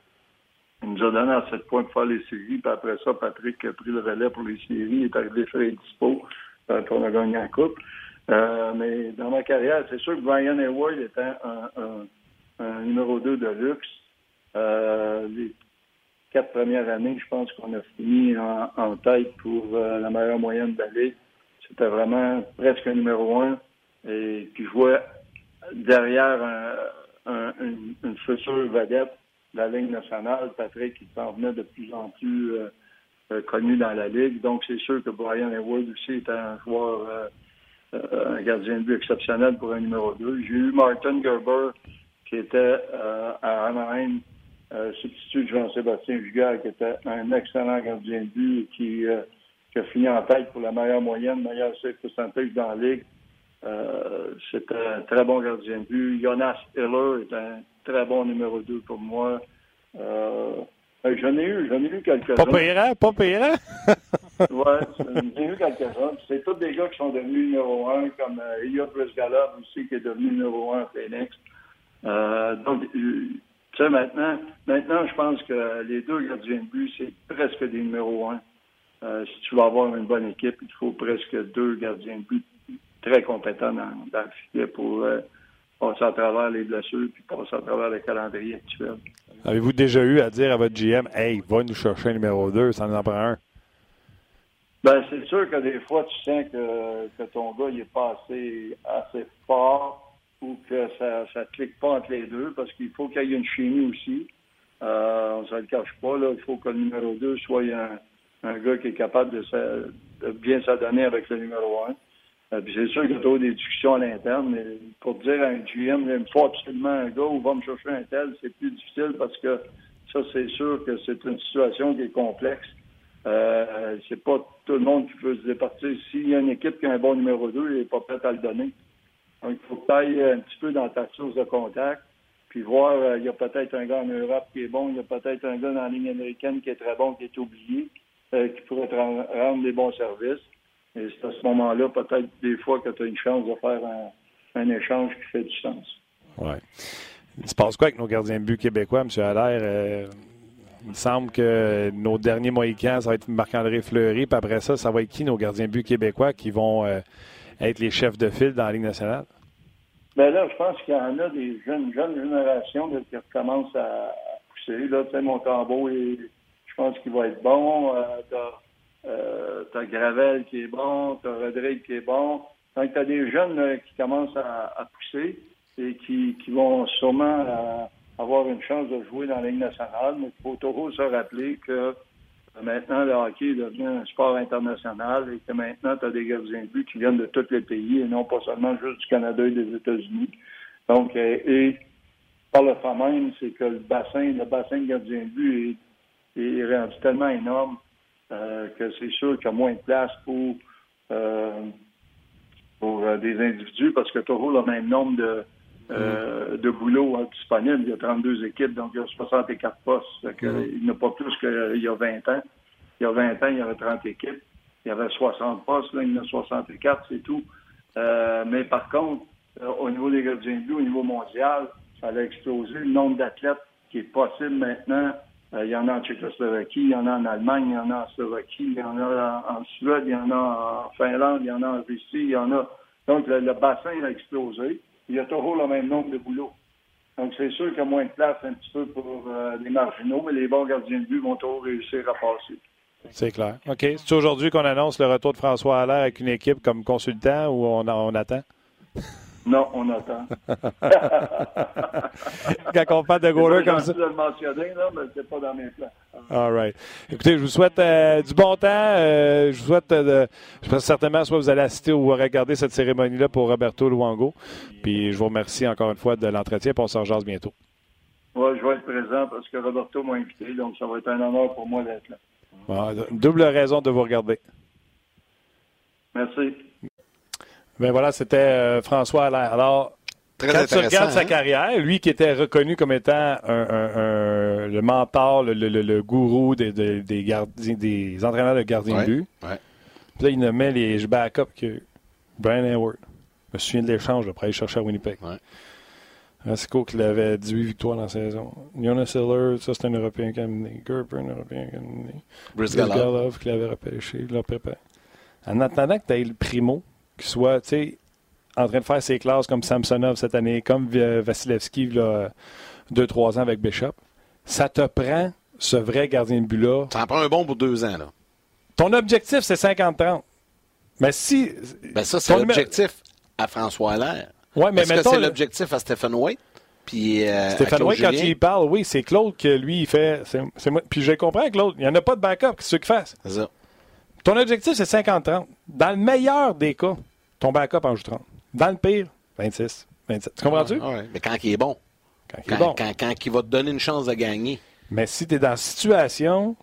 Il nous a donné à 7 points pour faire les séries. Puis après ça, Patrick a pris le relais pour les séries. Il est arrivé faire les dispo. Euh, on a gagné la coupe. Euh, mais dans ma carrière, c'est sûr que Brian Hayward était un, numéro 2 de luxe. Euh, les quatre premières années, je pense qu'on a fini en, tête pour la meilleure moyenne de la Ligue. C'était vraiment presque un numéro 1 et qui jouait derrière une, une future vedette la Ligue nationale. Patrick, il s'en venait de plus en plus euh, euh, connu dans la Ligue. Donc, c'est sûr que Brian Hayward aussi était un joueur, euh, un gardien de but exceptionnel pour un numéro 2. J'ai eu Martin Gerber, qui était à Anaheim, substitut de Jean-Sébastien Jugard, qui était un excellent gardien de but et qui, a fini en tête pour la meilleure moyenne, meilleure save pourcentage dans la Ligue. C'était un très bon gardien de but. Jonas Hiller est un très bon numéro 2 pour moi. Euh, j'en ai eu, j'en ai eu quelques-uns. Pas payant, pas payant. ouais, j'en ai eu quelques-uns. C'est tous des gars qui sont devenus numéro 1, comme euh, Ilya aussi, qui est devenu numéro 1 à Phoenix. Euh, donc, euh, tu sais, maintenant, maintenant, je pense que les deux gardiens de but, c'est presque des numéros 1. Euh, si tu veux avoir une bonne équipe, il faut presque deux gardiens de but très compétents dans, dans le filet pour euh, passer à travers les blessures puis passer à travers le calendrier actuel. Avez-vous déjà eu à dire à votre GM, hey, va nous chercher un numéro 2, ça nous en prend un? Ben, c'est sûr que des fois, tu sens que, que ton gars il est pas assez, assez fort ou que ça ne clique pas entre les deux parce qu'il faut qu'il y ait une chimie aussi. Euh, on ne se le cache pas. Là. Il faut que le numéro 2 soit un, un gars qui est capable de, de bien s'adonner avec le numéro 1. Euh, c'est sûr qu'il y a des discussions à l'interne, mais pour dire à un GM, il me faut absolument un gars ou va me chercher un tel, c'est plus difficile parce que ça, c'est sûr que c'est une situation qui est complexe. Euh, c'est pas tout le monde qui peut se départir. S'il y a une équipe qui a un bon numéro 2, il n'est pas prêt à le donner. Donc, il faut que tu ailles un petit peu dans ta source de contact, puis voir, euh, il y a peut-être un gars en Europe qui est bon, il y a peut-être un gars dans la ligne américaine qui est très bon, qui est oublié, qui pourrait te rendre des bons services. Et c'est à ce moment-là, peut-être des fois, que tu as une chance de faire un, échange qui fait du sens. Oui. Il se passe quoi avec nos gardiens de but québécois, M. Allaire? Euh, il me semble que nos derniers Mohicans, ça va être Marc-André Fleury. Puis après ça, ça va être qui, nos gardiens de but québécois, qui vont euh, être les chefs de file dans la Ligue nationale? Bien là, je pense qu'il y en a des jeunes, jeunes générations qui recommencent à, pousser. Là, tu sais, mon tambour, je pense qu'il va être bon. Euh, euh, t'as Gravel qui est bon, t'as Rodrigue qui est bon. Donc, t'as des jeunes qui commencent à, pousser et qui, vont sûrement euh, avoir une chance de jouer dans la Ligue nationale. Mais il faut toujours se rappeler que euh, maintenant, le hockey devenu un sport international et que maintenant, tu as des gardiens de but qui viennent de tous les pays et non pas seulement juste du Canada et des États-Unis. Donc, et par le fait même, c'est que le bassin, le bassin de gardien de but est, est rendu tellement énorme euh, que c'est sûr qu'il y a moins de place pour, euh, pour euh, des individus parce que toujours le même nombre de, euh, de boulot hein, disponible. Il y a 32 équipes, donc il y a 64 postes. Que, Il n'y a pas plus qu'il y a 20 ans. Il y a 20 ans, il y avait 30 équipes. Il y avait 60 postes, là, il y en a 64, c'est tout. Euh, mais par contre, euh, au niveau des gardiens de but, au niveau mondial, ça a explosé. Le nombre d'athlètes qui est possible maintenant, il y en a en Tchécoslovaquie, il y en a en Allemagne, il y en a en Slovaquie, il y en a en, Suède, il y en a en Finlande, il y en a en Russie, il y en a. Donc, le, le bassin a explosé. Il y a toujours le même nombre de boulots. Donc, c'est sûr qu'il y a moins de place un petit peu pour euh, les marginaux, mais les bons gardiens de but vont toujours réussir à passer. C'est clair. OK. C'est aujourd'hui qu'on annonce le retour de François Allaire avec une équipe comme consultant ou on, on attend? Non, on attend. Quand on parle de goaler comme ça. Je le mentionner, là, mais c'est pas dans mes plans. All right. Écoutez, je vous souhaite euh, du bon temps. Euh, je vous souhaite, euh, je pense certainement, soit vous allez assister ou regarder cette cérémonie-là pour Roberto Luango. Puis je vous remercie encore une fois de l'entretien. Puis on se rejase bientôt. Oui, je vais être présent parce que Roberto m'a invité, donc ça va être un honneur pour moi d'être là. Bon, double raison de vous regarder. Merci. Ben voilà, c'était euh, François Allaire. Alors, Très quand tu regardes sa hein? carrière, carrière, lui qui était reconnu comme étant un, un- un- le mentor, le, le- le- le gourou des, des, des gardiens, des entraîneurs de gardiens Ouais, de but, ouais. puis là, il nommait les backups que Brian Hayward. Je me souviens de l'échange pour aller chercher à Winnipeg. Ouais. Rasico qui avait 18 victoires dans la saison. Jonas Hiller, ça c'est un Européen qui a amené. Gerber, un Européen qui a amené. Brisgalov. Brisgalov qui l'avait repêché, il l'a préparé. En attendant que tu aies le primo, qui soit, tu sais, en train de faire ses classes comme Samsonov cette année, comme Vasilevski, là, deux, trois ans avec Bishop, ça te prend ce vrai gardien de but-là. Ça en prend un bon pour deux ans, là. Ton objectif, c'est 50-30. Mais si. Ben ça, c'est l'objectif à François Allaire. Ouais, mais Est-ce que mettons, c'est l'objectif à Stephen White? Puis, euh, Stéphane White, quand il parle, oui, c'est Claude que lui, il fait. c'est- c'est moi. Puis je comprends, Claude. Il n'y en a pas de backup. Qu'est-ce qu'il fasse? C'est ça. Ton objectif, c'est 50-30. Dans le meilleur des cas, ton backup en joue 30. Dans le pire, 26, 27. Tu comprends-tu? Ah ouais, Mais quand il est bon. Quand il est bon. quand, quand il va te donner une chance de gagner. Mais si tu es dans une situation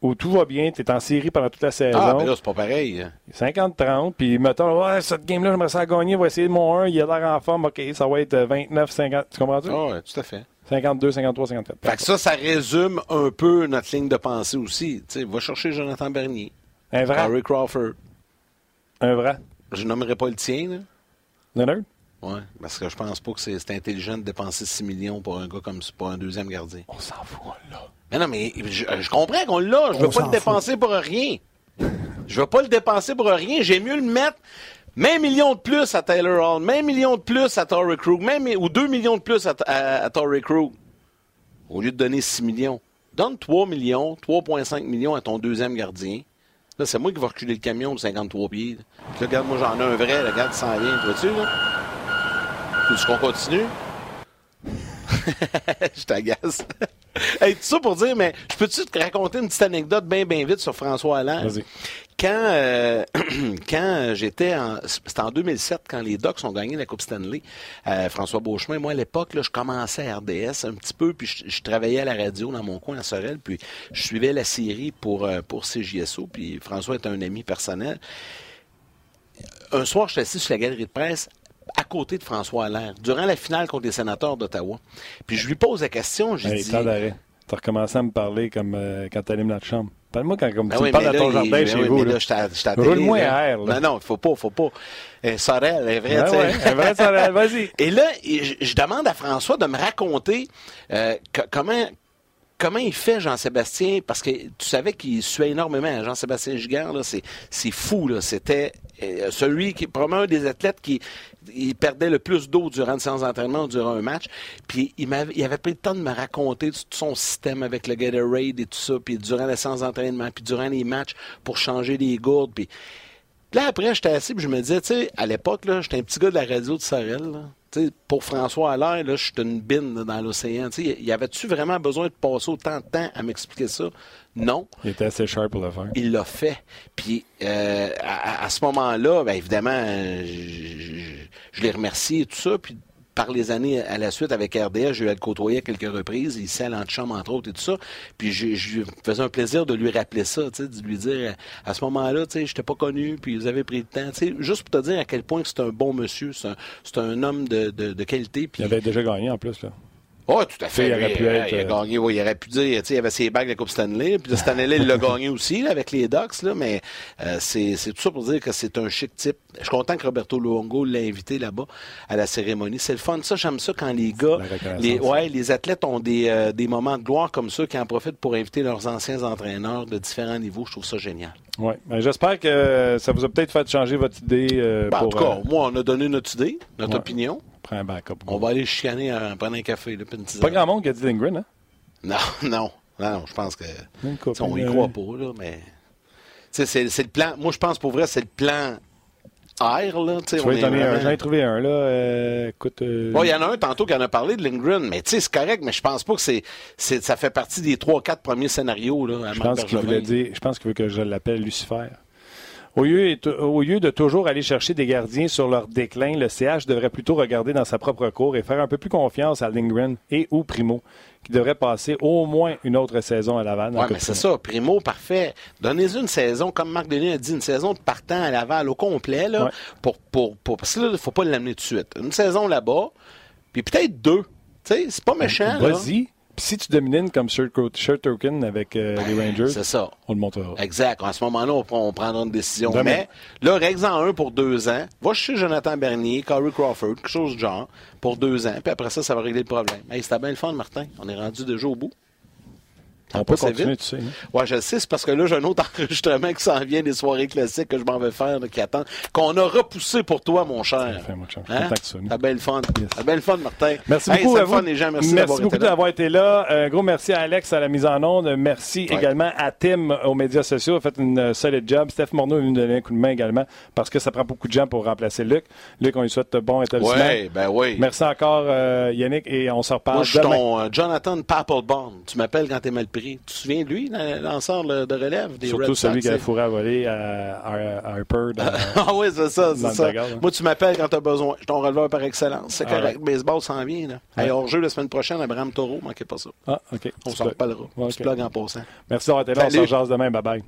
où tout va bien, tu es en série pendant toute la saison, Ah, mais là, c'est pas pareil. 50-30, puis mettons, ouais, cette game-là, j'aimerais ça gagner, on va essayer de mon 1, il a l'air en forme, OK, ça va être 29-50. Tu comprends-tu? Ah, ouais, tout à fait. 52, 53, 54. Fait que ça, ça résume un peu notre ligne de pensée aussi. Tu sais, va chercher Jonathan Bernier, Un vrai. Corey Crawford. Un vrai. Je nommerai pas le tien, là. Leonard? Ouais, parce que je pense pas que c'est intelligent de dépenser 6 millions pour un gars comme ça, pour un deuxième gardien. On s'en fout, là. Mais non, mais je, je comprends qu'on l'a. Je veux On pas le dépenser pour rien. Je veux pas le dépenser pour rien. J'ai mieux le mettre même million de plus à Taylor Hall, même million de plus à Torrey Krug, même ou 2 millions de plus à, à, à Torrey Krug. Au lieu de donner 6 millions. Donne 3 millions, 3,5 millions à ton deuxième gardien. Là, c'est moi qui vais reculer le camion de 53 pieds. Là, regarde, moi, j'en ai un vrai. Là, regarde, il s'en vient. Tu vois-tu, là? Veux-tu qu'on continue? je t'agace. hey, tout ça pour dire, mais je peux-tu te raconter une petite anecdote bien, bien vite sur François Allaire? Vas-y. Quand, euh, quand j'étais en. C'était en 2007, quand les Ducks ont gagné la Coupe Stanley, euh, François Beauchemin, moi, à l'époque, là, je commençais à RDS un petit peu, puis je, je travaillais à la radio dans mon coin à Sorel, puis je suivais la série pour, euh, pour CJSO, puis François est un ami personnel. Un soir, j'étais assis sur la galerie de presse à côté de François Allaire, durant la finale contre les sénateurs d'Ottawa. Puis je lui pose la question, j'ai Hey, dit... temps d'arrêt. Tu as recommencé à me parler comme euh, quand tu allumes notre chambre. Parle-moi quand comme Ben tu oui, parles à ton jardin ben chez oui, vous. là. Roule-moi à air, là. Non, non, faut pas, faut pas. Euh, Sorel, elle est vraie, Ouais, sais. ouais, Sorel, vas-y. Et là, je, je demande à François de me raconter euh, comment comment il fait Jean-Sébastien, parce que tu savais qu'il suait énormément. Jean-Sébastien là, c'est, fou. C'était euh, celui qui, probablement un des athlètes qui il perdait le plus d'eau durant une séance d'entraînement durant un match. Puis il, m'avait, il avait pris le temps de me raconter tout son système avec le Gatorade et tout ça, puis durant la séance d'entraînement, puis durant les matchs pour changer les gourdes. Puis là, après, j'étais assis, puis je me disais, tu sais, à l'époque, j'étais un petit gars de la radio de Sorel. Pour François Allaire, là, j'étais une bine dans l'océan. Y avait-tu vraiment besoin de passer autant de temps à m'expliquer ça? Non. Il était assez sharp pour le faire. Il l'a fait. Puis euh, à, à ce moment-là, ben, évidemment, euh, je, je- je l'ai remercié et tout ça. Puis par les années à la suite avec RDS, à le côtoyer à quelques reprises, ici à l'antichambre, entre autres, et tout ça. Puis je, je faisais un plaisir de lui rappeler ça, de lui dire, à ce moment-là, je t'ai pas connu, puis vous avez pris le temps, juste pour te dire à quel point c'est un bon monsieur, c'est un, homme de, de, qualité. Il avait déjà gagné en plus, là. Oh, tout à fait. Il aurait pu il, être, il a euh, gagné, il aurait pu dire, tu sais, il avait ses bagues de la Coupe Stanley, puis cette année-là, il l'a gagné aussi, là, avec les Ducks, là, mais euh, c'est, tout ça pour dire que c'est un chic type. Je suis content que Roberto Luongo l'ait invité là-bas à la cérémonie. C'est le fun. Ça, j'aime ça quand les gars, La les, ouais, les athlètes ont des, euh, des moments de gloire comme ça, qui en profitent pour inviter leurs anciens entraîneurs de différents niveaux. Je trouve ça génial. Oui. Ben, J'espère que ça vous a peut-être fait changer votre idée euh, Ben, en pour. tout cas, moi, on a donné notre idée, notre Ouais. opinion. Prendre un backup. On va aller chicaner en prenant un café, là, une tisane. Pas grand monde qui a dit Lindgren, hein? Non, non, non, non, je pense que. T'sais, on y euh, croit pas, là, mais. C'est c'est le plan. Moi, je pense pour vrai, c'est le plan air, là. Je on est un. J'en ai trouvé un, là. Euh, écoute. euh, Bon, il y en a un tantôt qui en a parlé de Lindgren, mais tu sais, c'est correct, mais je pense pas que c'est, c'est, ça fait partie des trois, quatre premiers scénarios, là, à Je pense qu'il voulait dire, je pense qu'il veut que je l'appelle Lucifer. Au lieu, au lieu de toujours aller chercher des gardiens sur leur déclin, le CH devrait plutôt regarder dans sa propre cour et faire un peu plus confiance à Lindgren et ou Primo, qui devrait passer au moins une autre saison à Laval. le mais c'est ça, Primo, parfait. Donnez-y une saison, comme Marc Denis a dit, une saison de partant à Laval au complet, là, Ouais. pour, pour, pour, parce que là, il faut pas l'amener tout de suite. Une saison là-bas, puis peut-être deux. Tu sais, c'est pas méchant, là. Vas-y. Si tu domines comme Shirt Token avec euh, les Rangers, Ben, C'est ça. on le montrera. Exact. À ce moment-là, on, on prendra une décision. Demain. Mais là, règle-en un pour deux ans. Va chez Jonathan Bernier, Corey Crawford, quelque chose du genre, pour deux ans. Puis après ça, ça va régler le problème. Hey, c'était bien le fun, Martin. On est rendu déjà au bout. On peut continuer, vite. tu sais. hein. Ouais, je le sais, c'est parce que là, j'ai un autre enregistrement qui s'en vient des soirées classiques que je m'en vais faire, là, qui attend, qu'on a repoussé pour toi, mon cher. fait, mon suis Hein? T'as bien le fun. Yes. T'as bien le fun, Martin. Merci Hey, beaucoup c'est à vous. fun, les gens. Merci, d'avoir beaucoup d'avoir été là. Un gros merci à Alex à la mise en onde. Merci Ouais. également à Tim aux médias sociaux. A fait une euh, solide job. Steph Morneau est venu nous donner un coup de main également parce que ça prend beaucoup de gens pour remplacer Luc. Luc, on lui souhaite bon établissement. Ouais, ben oui. Merci encore euh, Yannick et on se reparle Moi, je suis ton euh, Jonathan Papelbon. Tu m'appelles quand t'es mal Tu te souviens de lui, lanceur de relève des Surtout Red celui qui a fourré à voler à, à- à Harper. dans- Ah oui, c'est ça, c'est ça. bagarre, hein. Moi, tu m'appelles quand t'as besoin. Je suis ton releveur par excellence. C'est Ah correct. ouais. Baseball s'en vient, là. Hey, on joue la semaine prochaine, Abraham Taureau, manquez pas ça. Ah, OK. On Tu s'en reparlera. Ouais, Tu ok. plug en passant. Merci d'avoir été là. On se demain. Bye-bye.